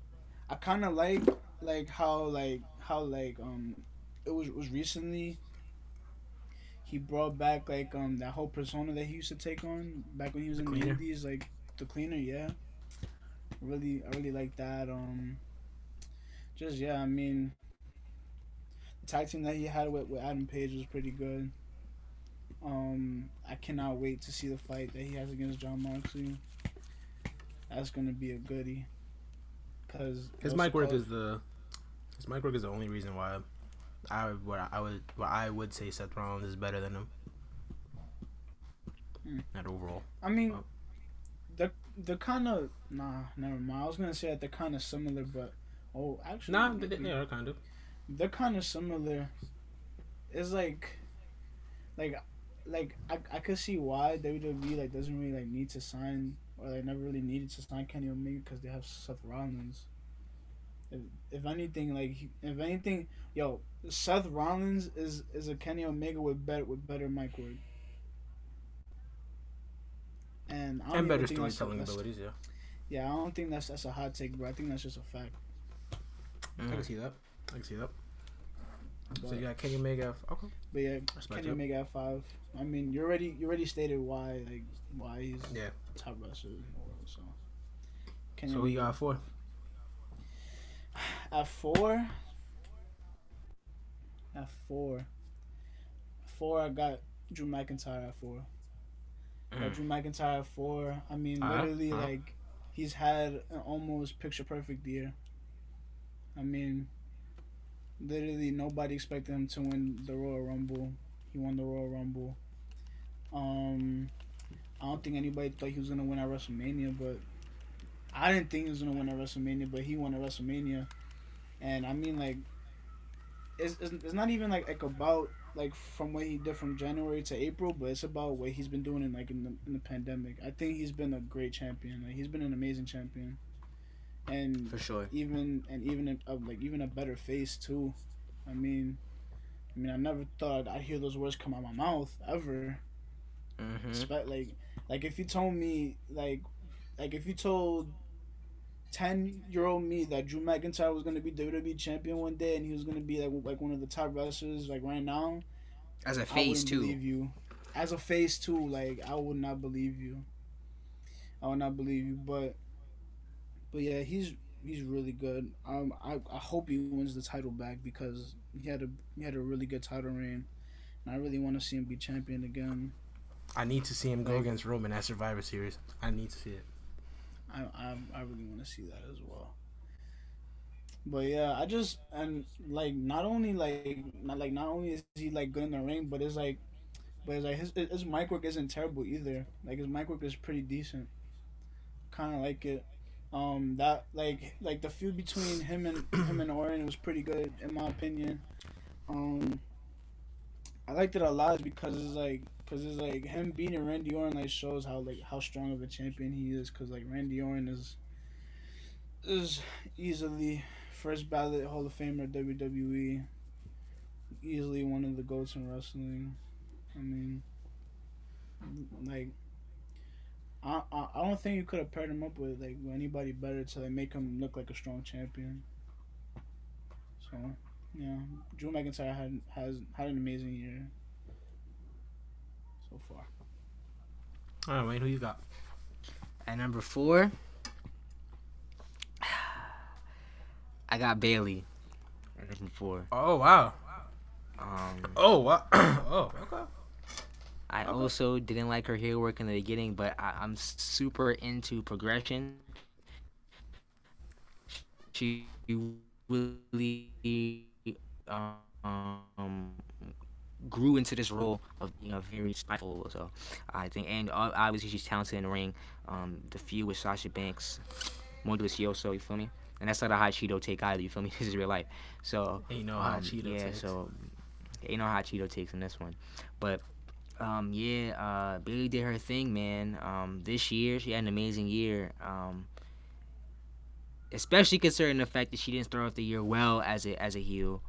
I kind of like like how like how like um it was was recently he brought back like um that whole persona that he used to take on back when he was The in the cleaner? indies like the cleaner, yeah. Really, I really like that. Um, just yeah, I mean, the tag team that he had with, with Adam Page was pretty good. Um, I cannot wait to see the fight that he has against Jon Moxley. That's gonna be a goodie. Cause His mic work is the his mic work is the only reason why I what I would what I would say Seth Rollins is better than him. Hmm. Not overall. I mean, they're kind of nah. Never mind. I was gonna say that they're kind of similar, but oh, actually, Nah, they, they are kind of. they're kind of similar. It's like, like, like I, I could see why WWE like doesn't really like need to sign or like never really needed to sign Kenny Omega because they have Seth Rollins. If, if anything, like if anything, yo, Seth Rollins is is a Kenny Omega with better with better mic work. And I don't And better think that's- storytelling that's- abilities, yeah. Yeah, I don't think that's that's a hot take, bro. I think that's just a fact. I Mm. can see that. I can see that. So But- you got Kenny Omega. Okay. But yeah, Respect Kenny it. Omega at five. I mean, you already you already stated why like why he's Yeah. top wrestler in the world. So. Kenny So we got four. at four. At four. Four, I got Drew McIntyre at four. Mm. Drew McIntyre four. I mean, Uh-huh, literally, uh-huh. like he's had an almost picture perfect year. I mean, literally nobody expected him to win the Royal Rumble. He won the Royal Rumble. Um, I don't think anybody thought he was gonna win at WrestleMania, but I didn't think he was gonna win at WrestleMania, but he won at WrestleMania, and I mean like, it's it's, it's not even like like about like from what he did from January to April, but it's about what he's been doing in like in the in the pandemic. I think he's been a great champion. Like he's been an amazing champion, and For sure. even and even a, like even a better face too. I mean, I mean, I never thought I'd hear those words come out my mouth ever. Mm-hmm. Spe- like, like if you told me, like, like if you told ten year old me that Drew McIntyre was gonna be WWE champion one day and he was gonna be like like one of the top wrestlers like right now, As a face too. believe you. As a face too, like I would not believe you. I would not believe you, but but yeah, he's he's really good. Um, I I hope he wins the title back because he had a he had a really good title reign, and I really want to see him be champion again. I need to see him go Like- against Roman at Survivor Series. I need to see it. I I, I really want to see that as well. But yeah, I just and like not only like not like not only is he like good in the ring, but it's like, but it's like his his mic work isn't terrible either. Like his mic work is pretty decent. Kind of like it. Um, that like like the feud between him and him and Orton was pretty good in my opinion. Um, I liked it a lot because it's like because it's like him beating Randy Orton like shows how like how strong of a champion he is. Because like Randy Orton is is easily first ballot Hall of Famer WWE. Easily one of the goats in wrestling. I mean, like. I, I, I don't think you could have paired him up with like anybody better to like make him look like a strong champion. So yeah, Drew McIntyre had has had an amazing year All right, Wayne, who you got? At number four, I got Bayley. At number four. Oh wow. Um, Oh wow. oh okay. I also didn't like her hair work in the beginning, but I, I'm super into progression. She really um, grew into this role of you know very spiteful. So I think, and obviously she's talented in the ring. Um, the feud with Sasha Banks, muy delicioso. You feel me? And that's not a hot Cheeto take either. You feel me? This is real life. So Ain't no hot um, Cheeto yeah, takes. so ain't no hot Cheeto takes in this one. But um, yeah, uh, Bayley did her thing, man. Um, this year she had an amazing year. Um, especially considering the fact that she didn't start off the year well as a as a heel,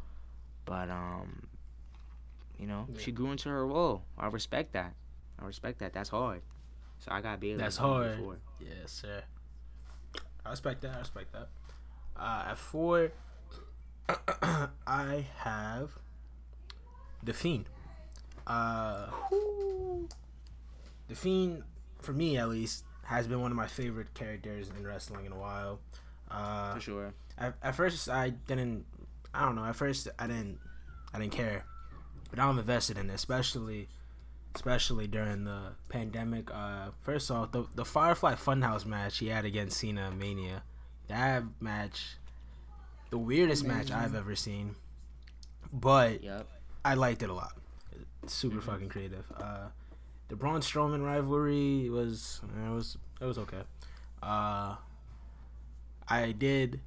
but um, you know Yeah. she grew into her role. I respect that. I respect that. That's hard. So I got Bayley. That's hard. four. Yes, sir. I respect that. I respect that. Uh, at four, I have the Fiend. Uh, the Fiend, for me at least, has been one of my favorite characters in wrestling in a while. Uh, For sure. at, at first I didn't I don't know at first I didn't I didn't care but I'm invested in it especially especially during the pandemic. Uh first off the the Firefly Funhouse match he had against Cena Mania that match the weirdest match I've ever seen. But Yep. I liked it a lot. It's super fucking creative. Uh the Braun Strowman rivalry was it was it was okay. Uh I did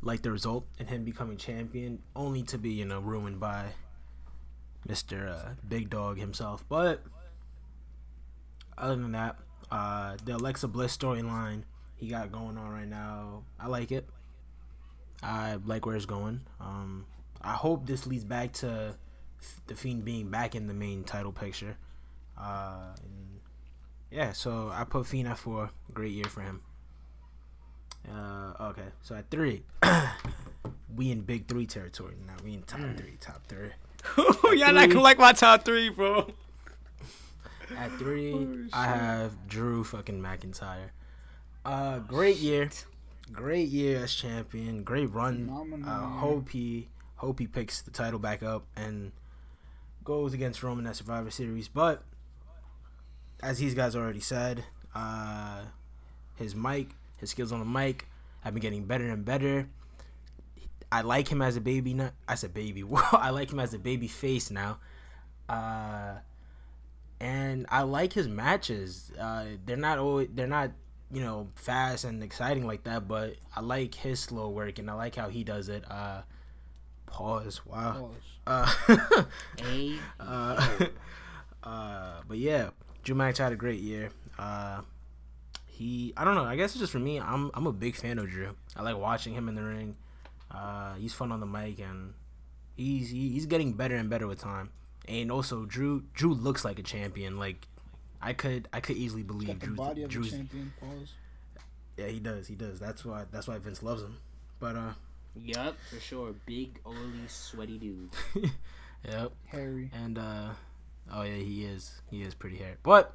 like the result and him becoming champion, only to be you know ruined by Mister uh, Big Dog himself. But other than that, uh, the Alexa Bliss storyline he got going on right now, I like it. I like where it's going. Um, I hope this leads back to the Fiend being back in the main title picture. Uh, and yeah, so I put Fiend at four. Great year for him. Uh, okay, so at three, we in big three territory now. We in top three, top three. Y'all not gonna like my top three, bro. At three, I have Drew fucking McIntyre. Uh, great year, great year as champion. Great run. Phenomenal Uh, hope he hope he picks the title back up and goes against Roman at Survivor Series. But as these guys already said, uh, his mic, his skills on the mic have been getting better and better. I like him as a baby. Not I said baby. Well, I like him as a baby face now. Uh, and I like his matches. Uh, they're not always they're not you know fast and exciting like that, but I like his slow work and I like how he does it. Uh, pause. Wow. Pause. Uh, uh, uh, but yeah, Drew McIntyre had a great year. Uh, he, I don't know. I guess it's just for me. I'm, I'm a big fan of Drew. I like watching him in the ring. Uh, he's fun on the mic, and he's he's getting better and better with time. And also, Drew, Drew looks like a champion. Like, I could, I could easily believe Got the Drew's, body of a Drew's champion. Pause. yeah, he does, he does. That's why, that's why Vince loves him. But uh, Yep, for sure. Big, oily, sweaty dude. yep. Harry. And uh oh yeah, he is. He is pretty hairy. But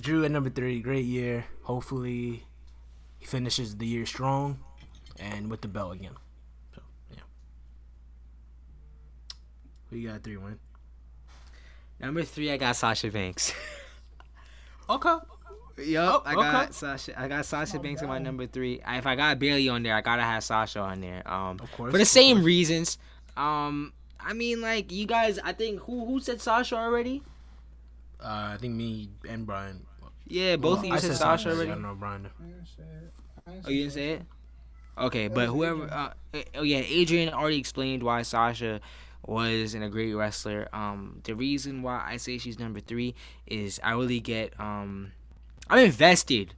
Drew at number three, great year. Hopefully he finishes the year strong and with the belt again. So yeah. Who you got three win? Number three, I got Sasha Banks. Okay. Yup, Oh, I got okay. Sasha. I got Sasha Oh, Banks in my number three. I- If I got Bayley on there, I gotta have Sasha on there. Um, Of course. for the same course. reasons. Um, I mean, like you guys. I think who who said Sasha already? Uh, I think me and Brian. Yeah, both of you I said, said Sasha I already. don't know Brian. I didn't say it. Didn't Oh, you didn't say it. Okay, but whoever. Uh, eh, oh yeah, Adrian already explained why Sasha was and a great wrestler. Um, the reason why I say she's number three is I really get um, I'm invested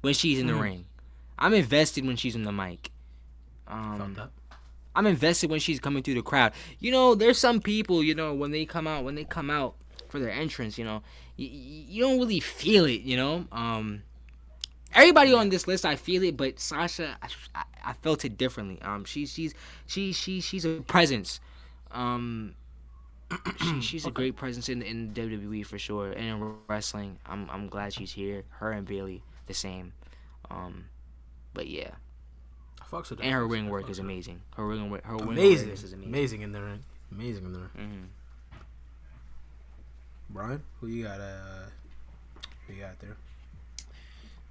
when she's in the Mhm. ring. I'm invested when she's in the mic. Um. I'm invested when she's coming through the crowd. You know, there's some people, you know, when they come out, when they come out for their entrance, you know, you, you don't really feel it, you know. Um, everybody on this list, I feel it, but Sasha, I, I, I felt it differently. Um, she's she's she she she's a presence. Um, she, she's a great presence in in WWE for sure, and in wrestling. I'm I'm glad she's here. Her and Bayley the same. Um, but yeah, I fucks with and her ring work is that. amazing. Her ring work, her ring Amazing. awareness is amazing. amazing in the ring. Amazing in the ring. hmm Brian, who you got? Uh, who you got there?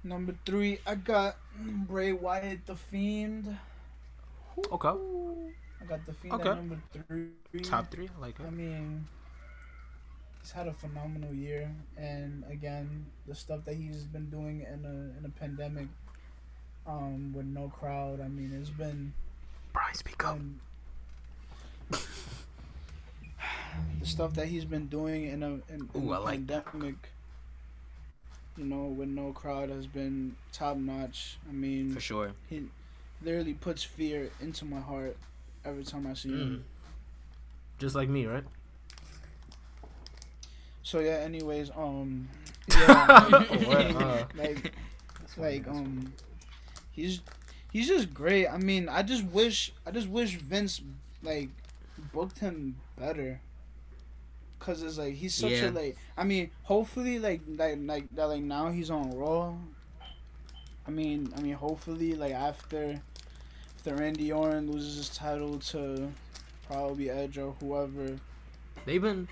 Number three, I got Bray Wyatt, the Fiend. Okay. I got the Fiend Okay. at number three. Top three. I like it. I mean, he's had a phenomenal year, and again, the stuff that he's been doing in a in a pandemic, um, with no crowd. I mean, it's been Brian, speak up. um, the stuff that he's been doing in a in, in Ooh, a like that. pandemic. You know, with no crowd, has been top notch. I mean, For sure. he literally puts fear into my heart every time I see him. Just like me, right? So yeah. Anyways, um, yeah? Uh, like, like, um, he's he's just great. I mean, I just wish I just wish Vince like booked him better. Cause it's like he's such Yeah. a like. I mean, hopefully like like like that like now he's on Raw, I mean, I mean, hopefully, like after, after Randy Orton loses his title to probably Edge or whoever, They've been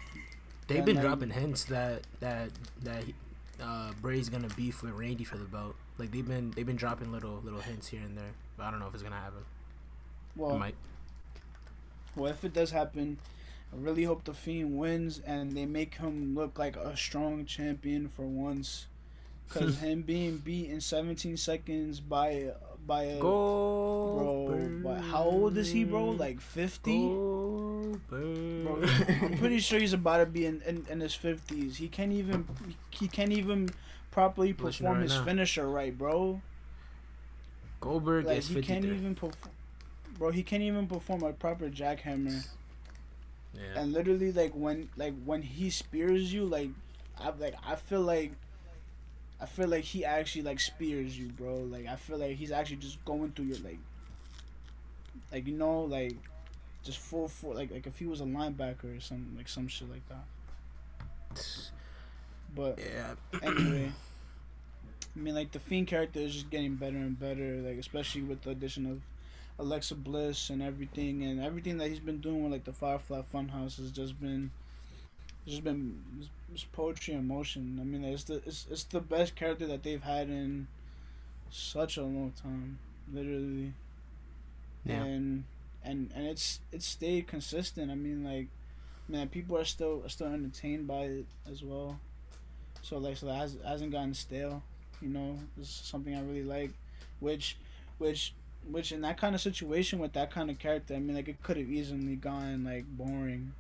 they've been dropping hints that that that uh, Bray's gonna beef with Randy for the belt. Like they've been they've been dropping little little hints here and there, but I don't know if it's gonna happen. It well, might. well, if it does happen, I really hope the Fiend wins and they make him look like a strong champion for once. Cause him being beat in 17 seconds by by a Go, bro, but how old is he, bro? Like 50. Bro, I'm pretty sure he's about to be in, in, in his fifties. He can't even he can't even properly perform right his now. finisher right, bro. Goldberg Like is he 53. can't even perform. Bro, he can't even perform a proper jackhammer. yeah. And literally, like when like when he spears you, like I like I feel like I feel like he actually like spears you, bro. Like I feel like he's actually just going through your like like you know like just full full like like if he was a linebacker or some like some shit like that. But yeah. anyway, I mean, like the Fiend character is just getting better and better. Like especially with the addition of Alexa Bliss and everything, and everything that he's been doing with like the Firefly Funhouse has just been, just been it's, it's poetry in motion. I mean, it's the it's it's the best character that they've had in such a long time, literally. Yeah. And and and it's it's stayed consistent. I mean, like, man, people are still are still entertained by it as well. So like, so that has, hasn't gotten stale. You know, it's something I really like, which, which, which in that kind of situation with that kind of character, I mean, like it could have easily gone like boring.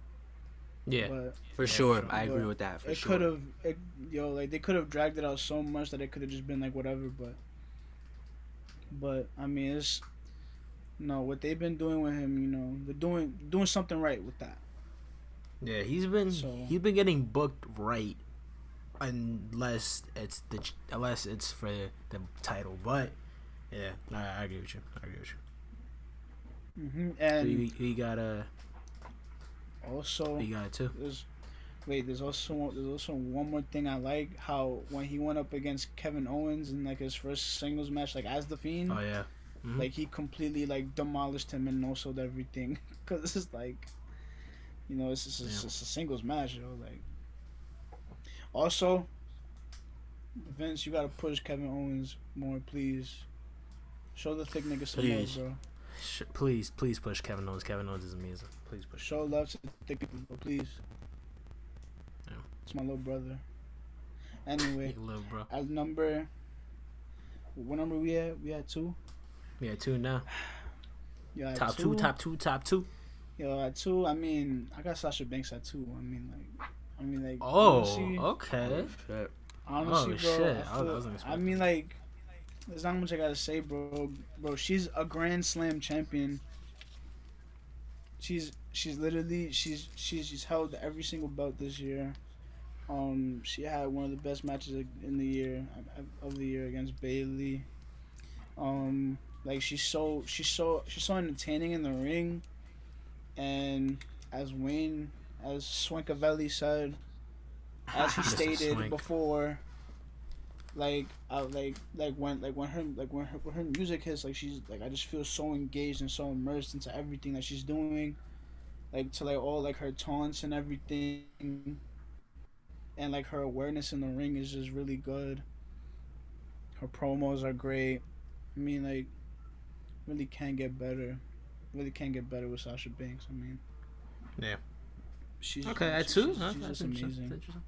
Yeah. But For sure, I agree with that. For it sure. could have, yo, like they could have dragged it out so much that it could have just been like whatever. But, but I mean, it's no what they've been doing with him. You know, they're doing doing something right with that. Yeah, he's been So- he's been getting booked right, unless it's the ch- unless it's for the title. But yeah, I, I agree with you. I agree with you. hmm And who you got? Uh, also, you got it too? There's, wait, there's also there's also one more thing I like how when he went up against Kevin Owens in like his first singles match, like as the Fiend, Oh yeah. Mhm. like he completely like demolished him and no sold everything because it's like, you know, it's just, it's just a singles match, you know, like. Also, Vince, you gotta push Kevin Owens more, please. Show the thick nigga some love, bro. Sh- please, please push Kevin Owens. Kevin Owens is amazing. Please push. Show love to the thick people, please. Yeah. It's my little brother. Anyway. You little bro. At number, what number we at? We at two. Yeah, two now. Yeah, Top two, top two, top two. Yo, at two. I mean, I got Sasha Banks at two. I mean, like, I mean, like. Oh, honestly, okay. Honestly, Oh, bro. shit. Oh, I, I feel, wasn't I mean, like, there's not much I gotta say, bro. Bro, she's a Grand Slam champion. She's she's literally she's she's she's held every single belt this year. Um, she had one of the best matches in the year of the year against Bayley. Um, like she's so she's so she's so entertaining in the ring, and as Wayne as Swankavelli said, as he stated before, like I like like when like when her like when her when her music hits, like she's like I just feel so engaged and so immersed into everything that she's doing, like to like all like her taunts and everything, and like her awareness in the ring is just really good. Her promos are great. I mean, like, really can't get better. Really can't get better with Sasha Banks. I mean, Yeah. she's Okay, at she's- two. She's, Huh? she's That's just amazing. That's interesting.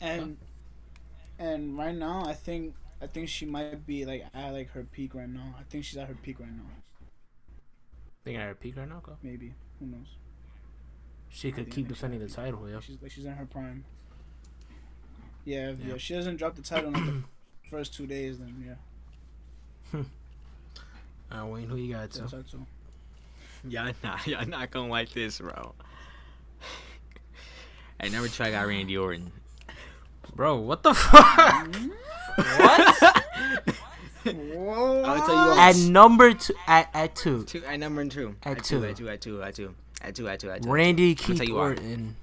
And and right now, I think I think she might be like at like her peak right now. I think she's at her peak right now. Think I her peak right now, go. Maybe who knows? She could keep defending the title, yo. She's like she's in her prime. Yeah, if, Yeah. yeah. She doesn't drop the title in like the first two days, then yeah. Uh, Wayne, who you got too? That's her too. Y'all not, y'all not gonna like this, bro. At number two, I got Randy Orton. Bro, what the fuck? what? Whoa! I'll tell you what. At number two, at, at two, Two, at number two. At At two. two. At two. At two. At two. At two. At two. At two. Randy tell Keith you. Orton.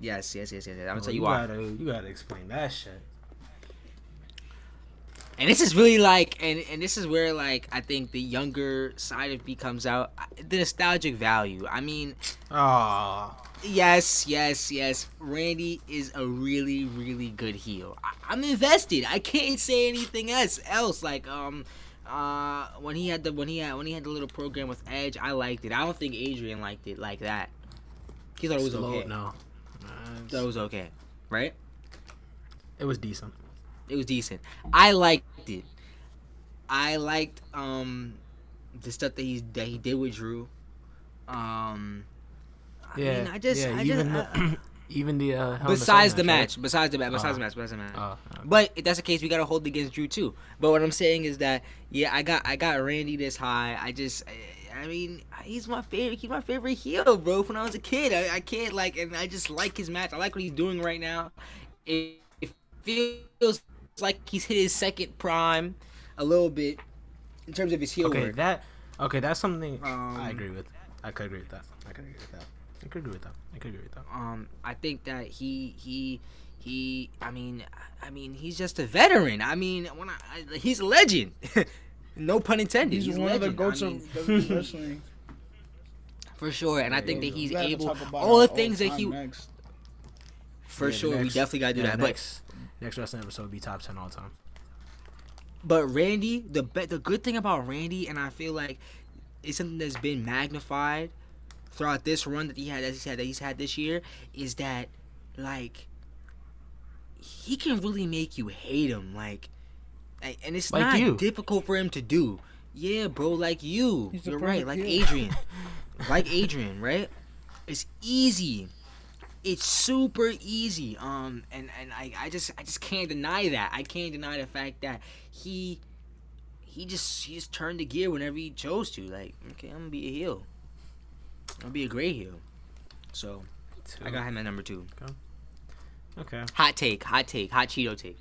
Yes. Yes. Yes. Yes. yes. I'm gonna Bro, tell you why. Gotta, you gotta explain that shit. and this is really like, and and this is where like I think the younger side of me comes out. The nostalgic value. I mean, Oh, yes, yes, yes. Randy is a really, really good heel. I, I'm invested. I can't say anything else. Else like um. Uh, when he had the when he had when he had the little program with Edge, I liked it. I don't think Adrian liked it like that. He thought it was slow- okay. No, Thought it was okay, right? it was decent. It was decent. I liked it. I liked um the stuff that he that he did with Drew. Um, I Yeah, mean, I just, yeah, I even just, the, uh, even the uh, Hell in a besides Cell the right? match, besides the match, besides the Uh, match, besides the match. Oh, okay. But if that's the case, we gotta hold against Drew too. But what I'm saying is that yeah, I got I got Randy this high. I just I, I mean he's my favorite. He's my favorite heel, bro. From when I was a kid, I, I can't like and I just like his match. I like what he's doing right now. It, it feels like he's hit his second prime a little bit in terms of his heel okay, work. that okay, that's something Um, I agree with. I could agree with that. I could agree with that. I could agree with that. I could agree with that. um I think that he he he I mean I mean he's just a veteran. I mean when I, I he's a legend. no pun intended. He's, He's, a one of the goats I of mean, WWE wrestling. for sure. And I think that We able all the things that he next. for Yeah, the sure we definitely gotta do yeah, that. But Next, next wrestling episode will be top ten all time. But Randy, the be- the good thing about Randy, and I feel like it's something that's been magnified throughout this run that he had, as he said, that he's had this year, is that like he can really make you hate him, like, like- and it's Like not you. difficult for him to do. Yeah, bro, like you, He's you're right, like heel. Adrian, like Adrian, right? It's easy. It's super easy. Um, and and I, I just I just can't deny that. I can't deny the fact that he he just he just turned the gear whenever he chose to. Like, okay, I'm gonna be a heel. Gonna be a great heel. So I got him at number two. Okay, Okay. Hot take, hot take, hot Cheeto take.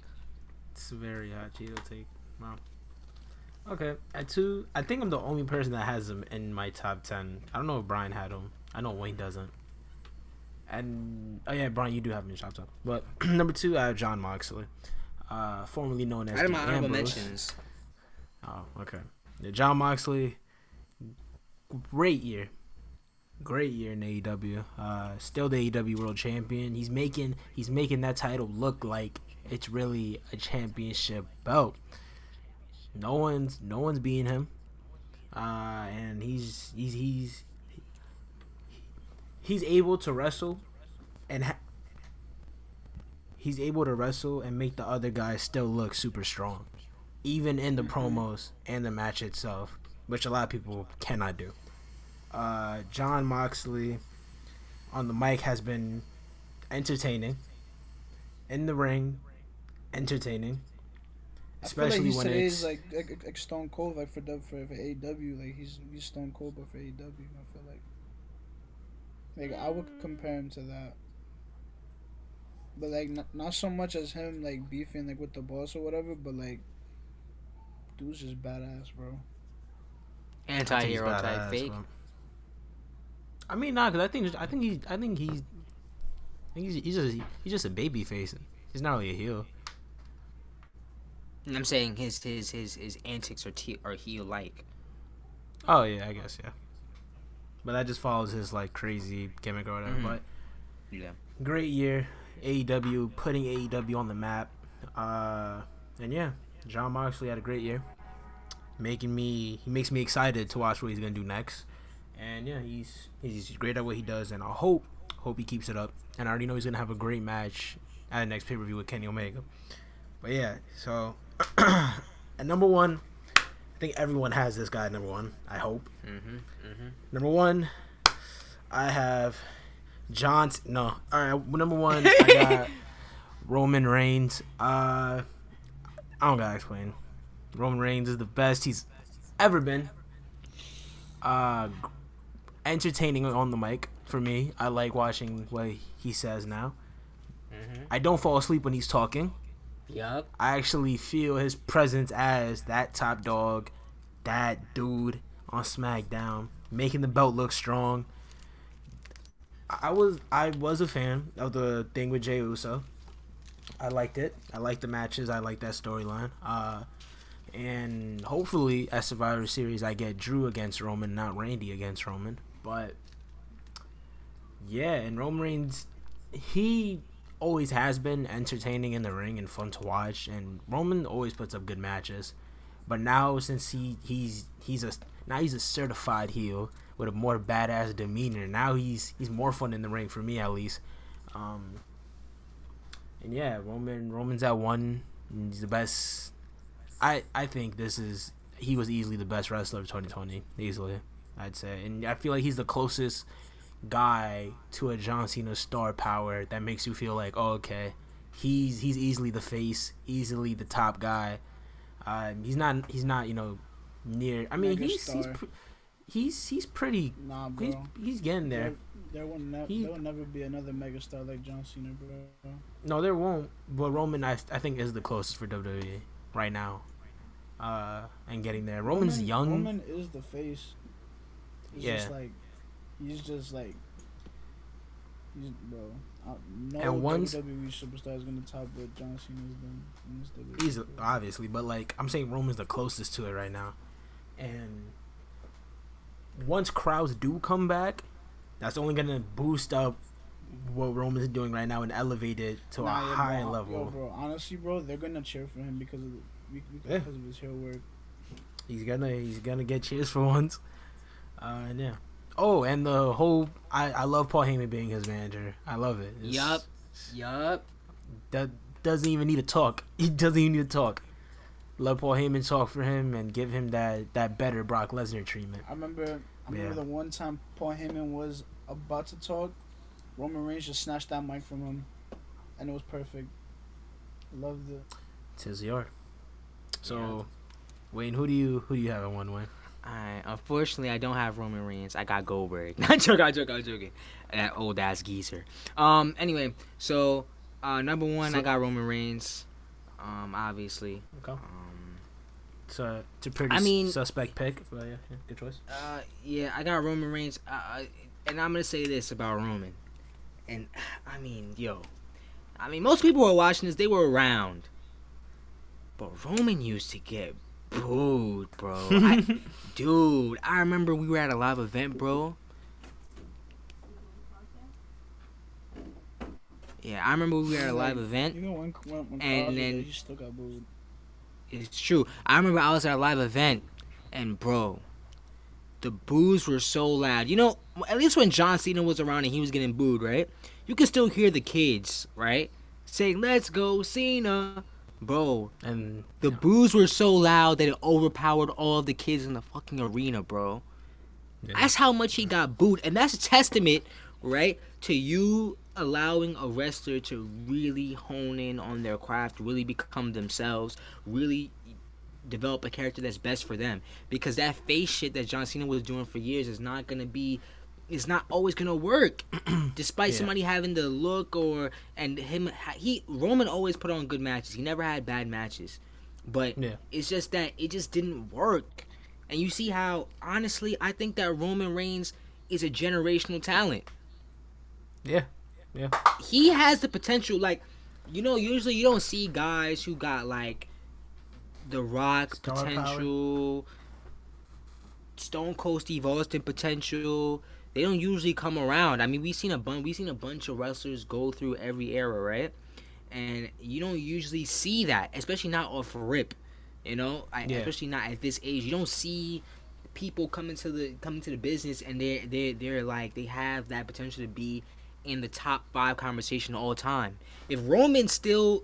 it's a very hot Cheeto take. Wow. Okay, at two, I think I'm the only person that has him in my top ten. I don't know if Brian had him. I know Wayne doesn't. And oh yeah, Brian, you do have him in your top ten. But number two, I have Jon Moxley, uh, formerly known as I had my honorable mentions. Oh, okay. Yeah, Jon Moxley, great year. Great year in AEW. Uh, still the AEW World Champion. He's making he's making that title look like it's really a championship belt. No one's no one's beating him. Uh, and he's he's he's he's able to wrestle and ha- he's able to wrestle and make the other guys still look super strong even in the promos and the match itself, which a lot of people cannot do. Uh, Jon Moxley on the mic has been entertaining. In the ring, entertaining. I feel like Especially he's when it's like, like like Stone Cold like for W- for, for AEW like he's he's Stone Cold but for AEW I feel like like I would compare him to that but like not, not so much as him like beefing like with the boss or whatever but like dude's just badass bro I Anti-hero type badass, fake. bro. I mean, nah, cause I think I think he's I think he's I think he's he's just he's just a baby face. He's not really a heel. I'm saying his his his his antics are te- are heel like. Oh yeah, I guess yeah. But that just follows his like crazy gimmick or whatever. Mhm. But Yeah. great year, AEW putting AEW on the map. Uh, and yeah, Jon Moxley had a great year, making me he makes me excited to watch what he's gonna do next. And yeah, he's he's great at what he does, and I hope hope he keeps it up. And I already know he's gonna have a great match at the next pay per view with Kenny Omega. But yeah, so at number one, I think everyone has this guy at number one. I hope. Mm-hmm. Mm-hmm. Number one, I have John. No, all right. Number one, I got Roman Reigns. Uh, I don't gotta explain. Roman Reigns is the best he's ever been. Uh, entertaining on the mic for me. I like watching what he says now. Mm-hmm. I don't fall asleep when he's talking. Yup. I actually feel his presence as that top dog, that dude on SmackDown, making the belt look strong. I was I was a fan of the thing with Jey Uso. I liked it. I liked the matches. I liked that storyline. Uh, and hopefully at Survivor Series I get Drew against Roman, not Randy against Roman. But yeah, and Roman Reigns, he always has been entertaining in the ring and fun to watch, and Roman always puts up good matches. But now since he he's he's a now he's a certified heel with a more badass demeanor. Now he's he's more fun in the ring for me at least. Um, and yeah, Roman Roman's at one. He's the best. I I think this is he was easily the best wrestler of 2020. Easily, I'd say, and I feel like he's the closest guy to a John Cena star power that makes you feel like, oh, okay, he's he's easily the face, easily the top guy. Uh, he's not he's not you know near. I mean, Mega he's he's, he's he's pretty. Nah, bro. He's he's getting there. There, there will never He- there will never be another megastar like John Cena, bro. No, there won't. But Roman, I I think is the closest for WWE right now. Uh, and getting there. Roman's Roman- young. Roman is the face. It's Yeah. just like he's just like he's bro. No And once- WWE superstar is gonna top what John Cena's done. in this WWE. He's obviously, but like I'm saying, Roman's the closest to it right now. And once crowds do come back, that's only gonna boost up what Roman's doing right now and elevate it to Nah, a yeah, high bro, level. Yo, bro, honestly, bro, they're gonna cheer for him because of the, because Yeah. of his heel work. He's gonna he's gonna get cheers for once. Uh, and yeah. Oh, and the whole I I love Paul Heyman being his manager. I love it. It's- Yup. Yup. That doesn't even need to talk. He doesn't even need to talk. Let Paul Heyman talk for him and give him that that better Brock Lesnar treatment. I remember, I remember Yeah. the one time Paul Heyman was about to talk, Roman Reigns just snatched that mic from him, and it was perfect. Loved it. Tis the art. So, Wayne, who do you who do you have in one win? I unfortunately I don't have Roman Reigns. I got Goldberg. Not joking. I'm joking. I'm joking. That old ass geezer. Um. Anyway, so uh, number one, I got Roman Reigns. Um. Obviously. Okay. Um. It's a, it's a pretty I mean- suspect pick, but yeah, yeah, good choice. Uh. Yeah. I got Roman Reigns. Uh, and I'm gonna say this about Roman. And I mean, yo. I mean, most people who are watching this. They were around. But Roman used to get booed, bro. I, dude, I remember we were at a live event, bro. Yeah, I remember we were at a live event. You know when when, when And then- there, still got booed. It's true. I remember I was at a live event, and bro, the boos were so loud. You know, at least when John Cena was around and he was getting booed, right? You could still hear the kids, right? Saying, "Let's go, Cena." Bro, And the boos were so loud that it overpowered all the kids in the fucking arena, bro. Yeah. That's how much he got booed, and that's a testament, right, to you allowing a wrestler to really hone in on their craft, really become themselves, really develop a character that's best for them. Because that face shit that John Cena was doing for years is not gonna be, is not always gonna work. Despite Yeah. somebody having the look or and him, he Roman always put on good matches. He never had bad matches, but Yeah. it's just that it just didn't work. And you see how honestly, I think that Roman Reigns is a generational talent. yeah, yeah, He has the potential like you know, usually you don't see guys who got like the rock Star power. potential, Stone Cold Steve Austin potential. They don't usually come around. I mean, we've seen a bunch we've seen a bunch of wrestlers go through every era, right? And you don't usually see that, especially not off rip. You know, I, Yeah. especially not at this age. You don't see people coming to the come into the business and they they they're like they have that potential to be in the top five conversation all time. If Roman still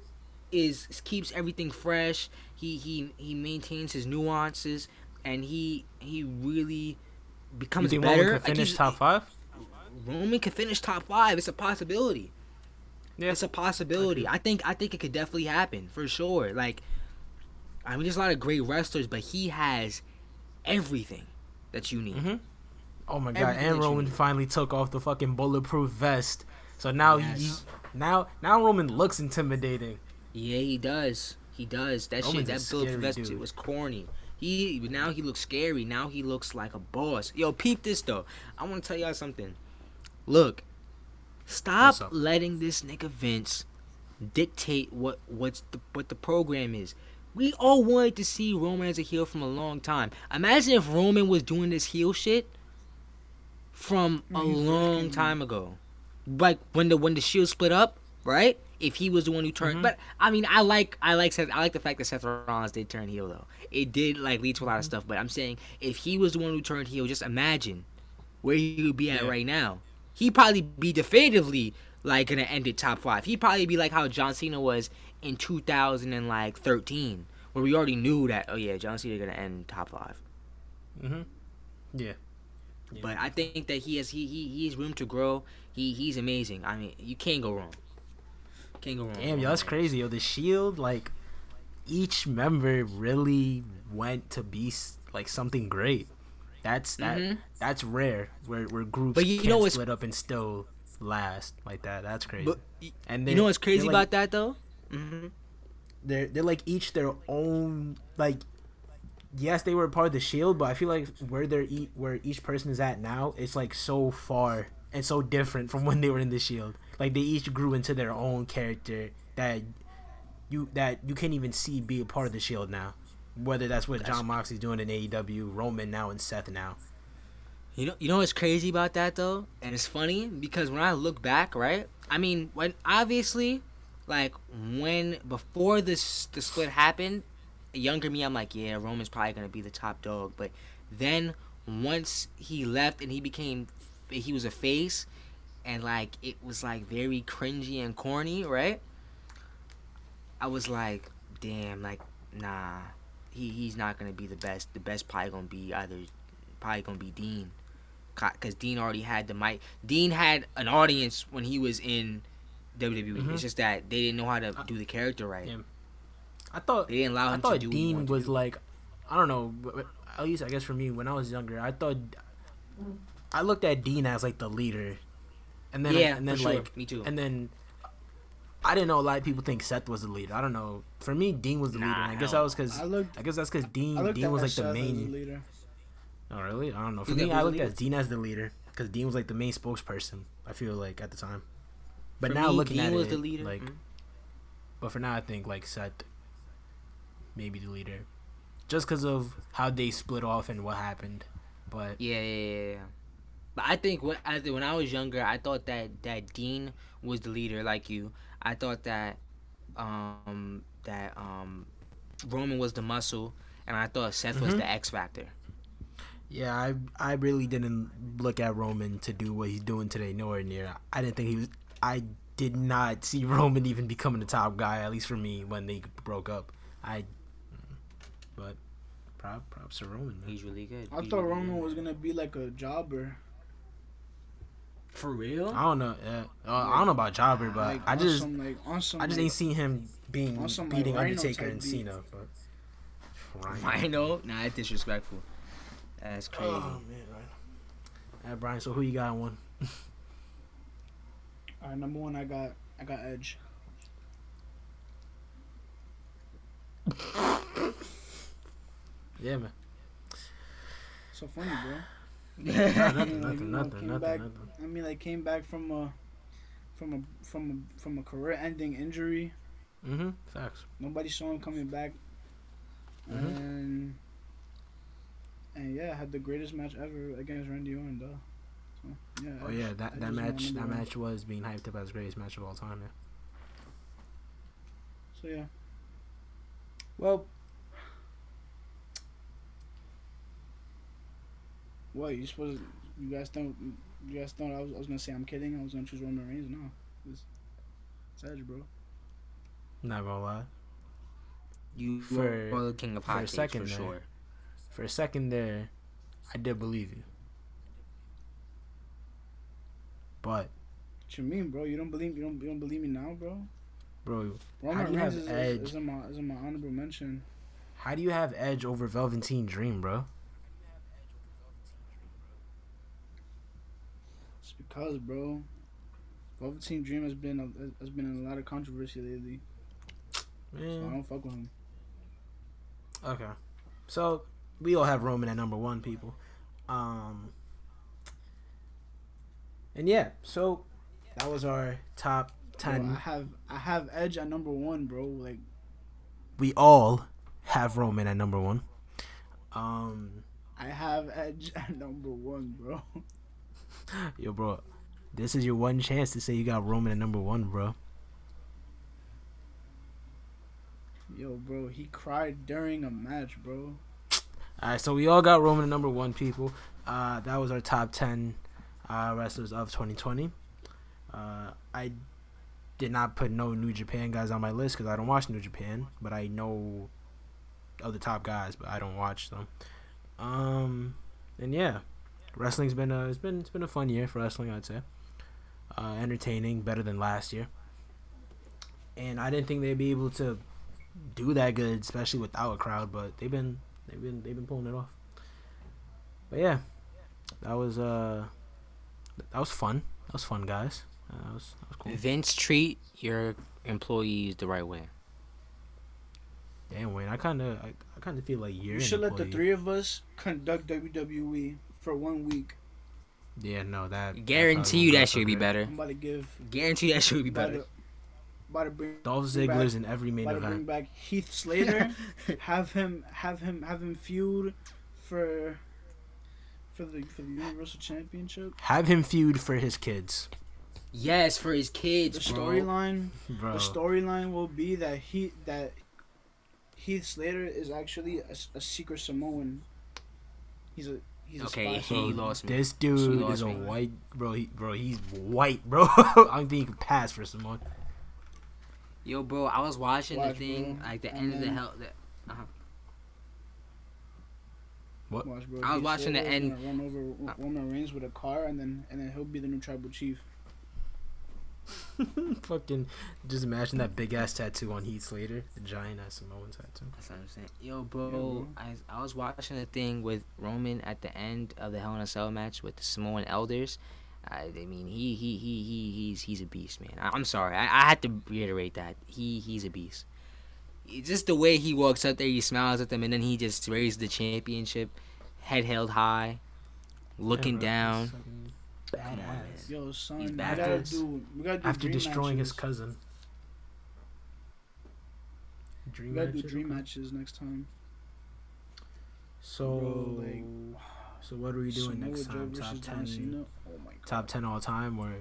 is keeps everything fresh, he he he maintains his nuances, and he he really you becomes think better. Roman can finish he's- top five? Roman can finish top five. It's a possibility. Yeah. It's a possibility. I think I think it could definitely happen for sure. Like, I mean, there's a lot of great wrestlers, but he has everything that you need. Mhm. Oh my god! Everything And Roman finally took off the fucking bulletproof vest. So now Yes. he now now Roman looks intimidating. Yeah, he does. He does. That Roman's shit, that bulletproof vest dude. was corny. He now he looks scary. Now he looks like a boss. Yo, peep this though. I want to tell y'all something. Look, stop letting this nigga Vince dictate what what's the what the program is. we all wanted to see Roman as a heel from a long time. Imagine if Roman was doing this heel shit from a long time ago, like when the when the Shield split up, right? If he was the one who turned, but I mean, I like I like Seth, I like the fact that Seth Rollins did turn heel though. It did like lead to a lot of stuff, but I'm saying if he was the one who turned heel, just imagine where he would be at Yeah. right now. He'd probably be definitively like gonna end it top five. He'd probably be like how John Cena was in 2013, where we already knew that oh yeah, John Cena gonna end top five. Mm-hmm. Yeah. Yeah. But I think that he has he he he has room to grow. He he's amazing. I mean, you can't go wrong. Can't go wrong. Damn, yo, that's crazy. Yo, the Shield, like, each member really went to be like something great. That's that. Mhm. That's rare. Where where groups But you can know what's- split up and still last like that. That's crazy. But and you know what's crazy they're, about like, that though? hmm They're they're like each their own like. Yes, they were part of the Shield, but I feel like where they're e- where each person is at now, it's like so far and so different from when they were in the Shield. Like they each grew into their own character that you that you can't even see be a part of the Shield now. Whether that's what That's- Jon Moxley's doing in AEW, Roman now, and Seth now. You know, you know what's crazy about that though, and it's funny because when I look back, right? I mean, when obviously, like when before this the split happened, younger me, I'm like, yeah, Roman's probably gonna be the top dog. But then once he left and he became, he was a face, and like it was like very cringy and corny, right? I was like, damn, like nah, he he's not gonna be the best. The best probably gonna be either probably gonna be Dean, because Dean already had the mic. Dean had an audience when he was in WWE. Mhm. It's just that they didn't know how to do the character right. Yeah. I thought They didn't allow I him thought to do Dean was like, I don't know. At least I guess for me, when I was younger, I thought I looked at Dean as like the leader, and then yeah, and then for sure. like me too. and then I didn't know a lot of people think Seth was the leader. I don't know. For me, Dean was the leader. Nah, And I guess that was because I. I guess that's because Dean Dean was like Seth the as main. leader. Oh really? I don't know. For You me, I who's the looked at? Dean as the leader because Dean was like the main spokesperson. I feel like at the time. But For now me, looking Dean at was it, the leader. like, Mhm. but for now, I think like Seth, maybe the leader, just because of how they split off and what happened. But Yeah, yeah, yeah, yeah. But I think when I when I was younger, I thought that that Dean was the leader, like you. I thought that um that um Roman was the muscle, and I thought Seth was Mhm. the X factor. yeah, I I really didn't look at Roman to do what he's doing today. Nowhere near. I didn't think he was. I did not see Roman even becoming the top guy. At least for me, when they broke up. I. But, prop props to Roman. Man. He's really good. I He's thought really Roman good. was gonna be like a jobber. For real. I don't know. Uh, uh, I don't know about Jobber, but like, I just some, like some. I just like, ain't seen him being some, beating Rhino Undertaker type and beat. Cena. But Rhino? Nah, that's disrespectful. That's crazy. Oh man, right. Alright, Brian. So who you got on one? All right, number one, I got I got Edge. Yeah, man. So funny, bro. Like, nothing, nothing, nothing, back- nothing. I mean, like came back from a from a from a from a career-ending injury. Mm-hmm. Facts. Nobody saw him coming back, Mhm. and and yeah, had the greatest match ever against Randy Orton, though. So, yeah. Oh yeah, that that match that match was being hyped up as the greatest match of all time. Yeah. So yeah, Well, what you supposed To, you guys don't you guys thought I was, I was gonna say I'm kidding. I was gonna choose Roman Reigns. No, it's, it's Edge, bro. not gonna lie. You For- are the king of for a second for there. sure. For a second there, I did believe you. But What you mean, bro? You don't believe you don't you don't believe me now, bro? bro, Roman do you Reigns have is, Edge? is, is in my is in my honorable mention. how do you have Edge over Velveteen Dream, bro? It's because, bro, Velveteen Dream has been a, has been in a lot of controversy lately. So I don't fuck with him. Okay. So we all have Roman at number one, people. Um. And yeah, so that was our top Bro, ten. I have I have Edge at number one, bro. Like we all have Roman at number one. Um, I have Edge at number one, bro. Yo, bro, this is your one chance to say you got Roman at number one, bro. Yo, bro, he cried during a match, bro. All right, so we all got Roman at number one, people. Uh, that was our top ten uh, wrestlers of 2020. Uh, I did not put no New Japan guys on my list because I don't watch New Japan, but I know of the top guys, but I don't watch them. Um, and yeah, wrestling's been a it's been it's been a fun year for wrestling, I'd say. Uh, entertaining, better than last year. And I didn't think they'd be able to do that good, especially without a crowd, but they've been they've been they've been pulling it off. But yeah, that was uh that was fun. That was fun, guys. Uh, that was that was cool. Vince, treat your employees the right way. Damn, Wayne, I kind of I, I kind of feel like you're. You an should let the three of us conduct WWE for one week. Yeah, no, that that Guarantee you that should be better. I'm about to give. Guarantee that should be About better. to, about to bring. Dolph bring back- Ziggler's in every main About to bring event. back Heath Slater. have him. Have him. Have him feud for. For the for the Universal Championship. Have him feud for his kids, Yes, for his kids, The bro. storyline. bro. The storyline will be that he that Heath Slater is actually a, a secret Samoan. He's a Okay, spy. he lost me. This He dude lost is a me. white bro. He bro, he's white, bro. I don't think he can pass for someone. Yo, bro, I was watching Watch, the thing, bro. like the And end of the then- hell. The, uh-huh. What? Watch, bro. I was watching the end- gonna Run over Roman Reigns with a car, and then and then he'll be the new tribal chief. Fucking, just imagine that big ass tattoo on Heath Slater, the giant ass Samoan tattoo. That's what I'm saying. Yo, bro, Yeah. I, I was watching the thing with Roman at the end of the Hell in a Cell match with the Samoan Elders. I, I mean, he, he, he, he, he's, he's a beast, man. I, I'm sorry, I, I had to reiterate that. He, he's a beast. Just the way he walks up there, he smiles at them, and then he just raises the championship, head held high, looking Yeah, bro, down. He's fucking on, man. Badass. Yo, son, He's we gotta After- do do After dream destroying his matches. cousin. We Dream gotta do matches? dream matches next time. So, Bro, like, so what are we doing Samoa next time? versus Top John ten, Oh my god. top ten all time, or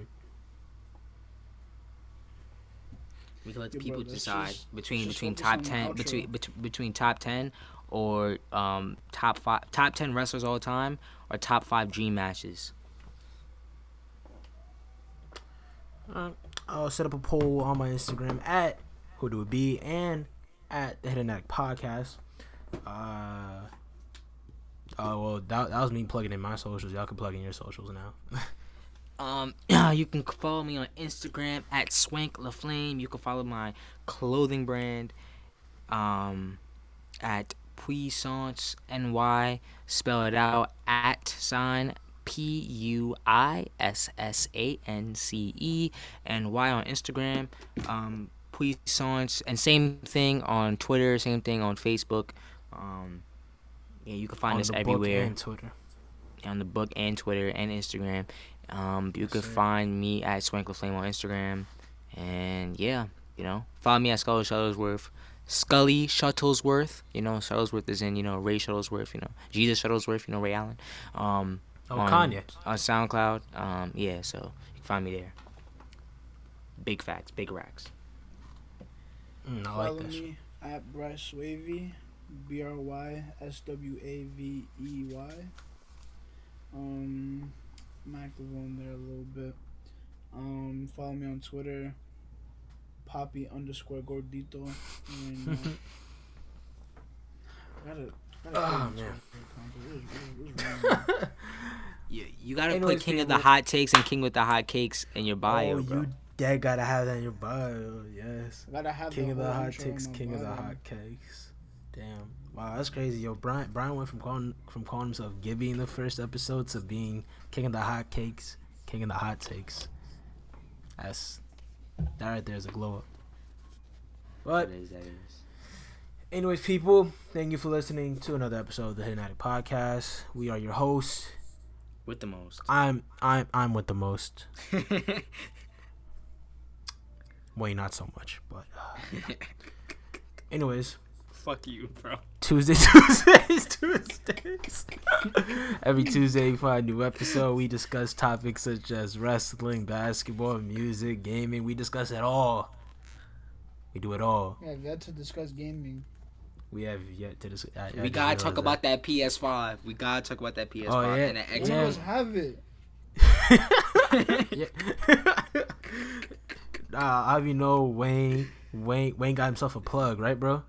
We can let the Yeah, people let's decide just- between just between top ten outro. between between top ten or um top five top ten wrestlers all time or top five dream matches. Uh, I'll set up a poll on my Instagram at who do it be and at the Hidden Attic Podcast. Uh, oh well, that, that was me plugging in my socials. Y'all can plug in your socials now. Um, you can follow me on Instagram at Swank LaFlame. You can follow my clothing brand, um, at Puissance NY. Spell it out at sign P U I S S A N C E N Y on Instagram. Um, Puissance and same thing on Twitter. Same thing on Facebook. Um, yeah, you can find On us the book everywhere and Twitter. on the book and Twitter and Instagram. Um, you Yes, sir. find me at Swank LaFlame on Instagram, and yeah, you know, follow me at Scully Shuttlesworth. Scully Shuttlesworth, you know, Shuttlesworth is in, you know, Ray Shuttlesworth, you know, Jesus Shuttlesworth, you know, Ray Allen. Um, Oh, on, Kanye. on SoundCloud. Um, yeah, so you can find me there. Big facts, big racks. Mm, I Follow like that. shit. me at Bryce Wavy, B R Y S W A V E Y. Um, I'm active on there a little bit. Um, follow me on Twitter, Poppy underscore Gordito. And, uh, gotta, gotta Ah, oh, man. Twitter account, but what's- what's wrong? You, you gotta Anyways, put King of the people- Hot Takes and King with the Hot Cakes in your bio, oh, bro. you dead gotta have that in your bio. Yes. gotta have King of the hot takes, in my king of the hot cakes. Damn. Wow, that's crazy. Yo, Brian Brian went from calling from calling himself Gibby in the first episode to being king of the hot cakes, king of the hot takes. That's that right there is a glow up. But That is, that is. Anyways, people, thank you for listening to another episode of the Hidden Attic Podcast. We are your hosts. With the most. I'm I'm I'm with the most. Wayne, not so much, but uh, anyways, Fuck you, bro. Tuesday, Tuesdays, Tuesdays. Every Tuesday, we find a new episode. We discuss topics such as wrestling, basketball, music, gaming. We discuss it all. We do it all. Yeah, we had to discuss gaming. We have yet to discuss. Uh, I, I We just gotta talk realized about that PS5. We gotta talk about that PS5 Oh, yeah. and that One Xbox. Yeah. of us have it. that. yeah. nah, I you know Wayne. Wayne Wayne got himself a plug, right, bro?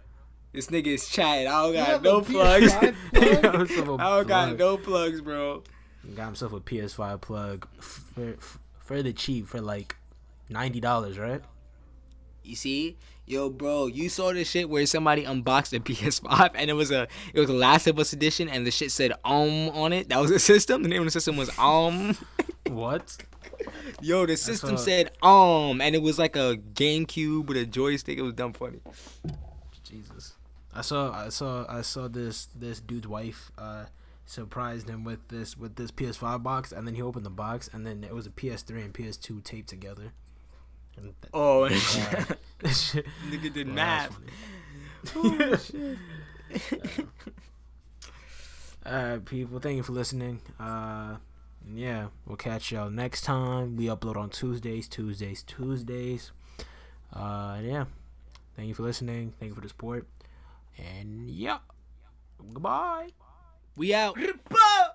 This nigga is chatting. I don't got no plugs. PS5 plug? got himself don't got no plugs, bro. He got himself a PS5 plug for, for the cheap for like ninety dollars, right? You see, yo, bro, you saw this shit where somebody unboxed a PS5 and it was a it was a Last of Us edition and the shit said um on it. That was the system. The name of the system was um. What? Yo, the system said um, and it was like a GameCube with a joystick. It was dumb funny. Jesus. I saw I saw I saw this this dude's wife uh surprised him with this with this PS5 box and then he opened the box and then it was a PS3 and PS2 taped together. And th- Oh, uh, shit- nigga did well, math. that's funny. Alright, people, thank you for listening. Uh yeah, we'll catch y'all next time. We upload on Tuesdays, Tuesdays, Tuesdays. Uh yeah. Thank you for listening. Thank you for the support. And yeah. Goodbye. We out. Ripper!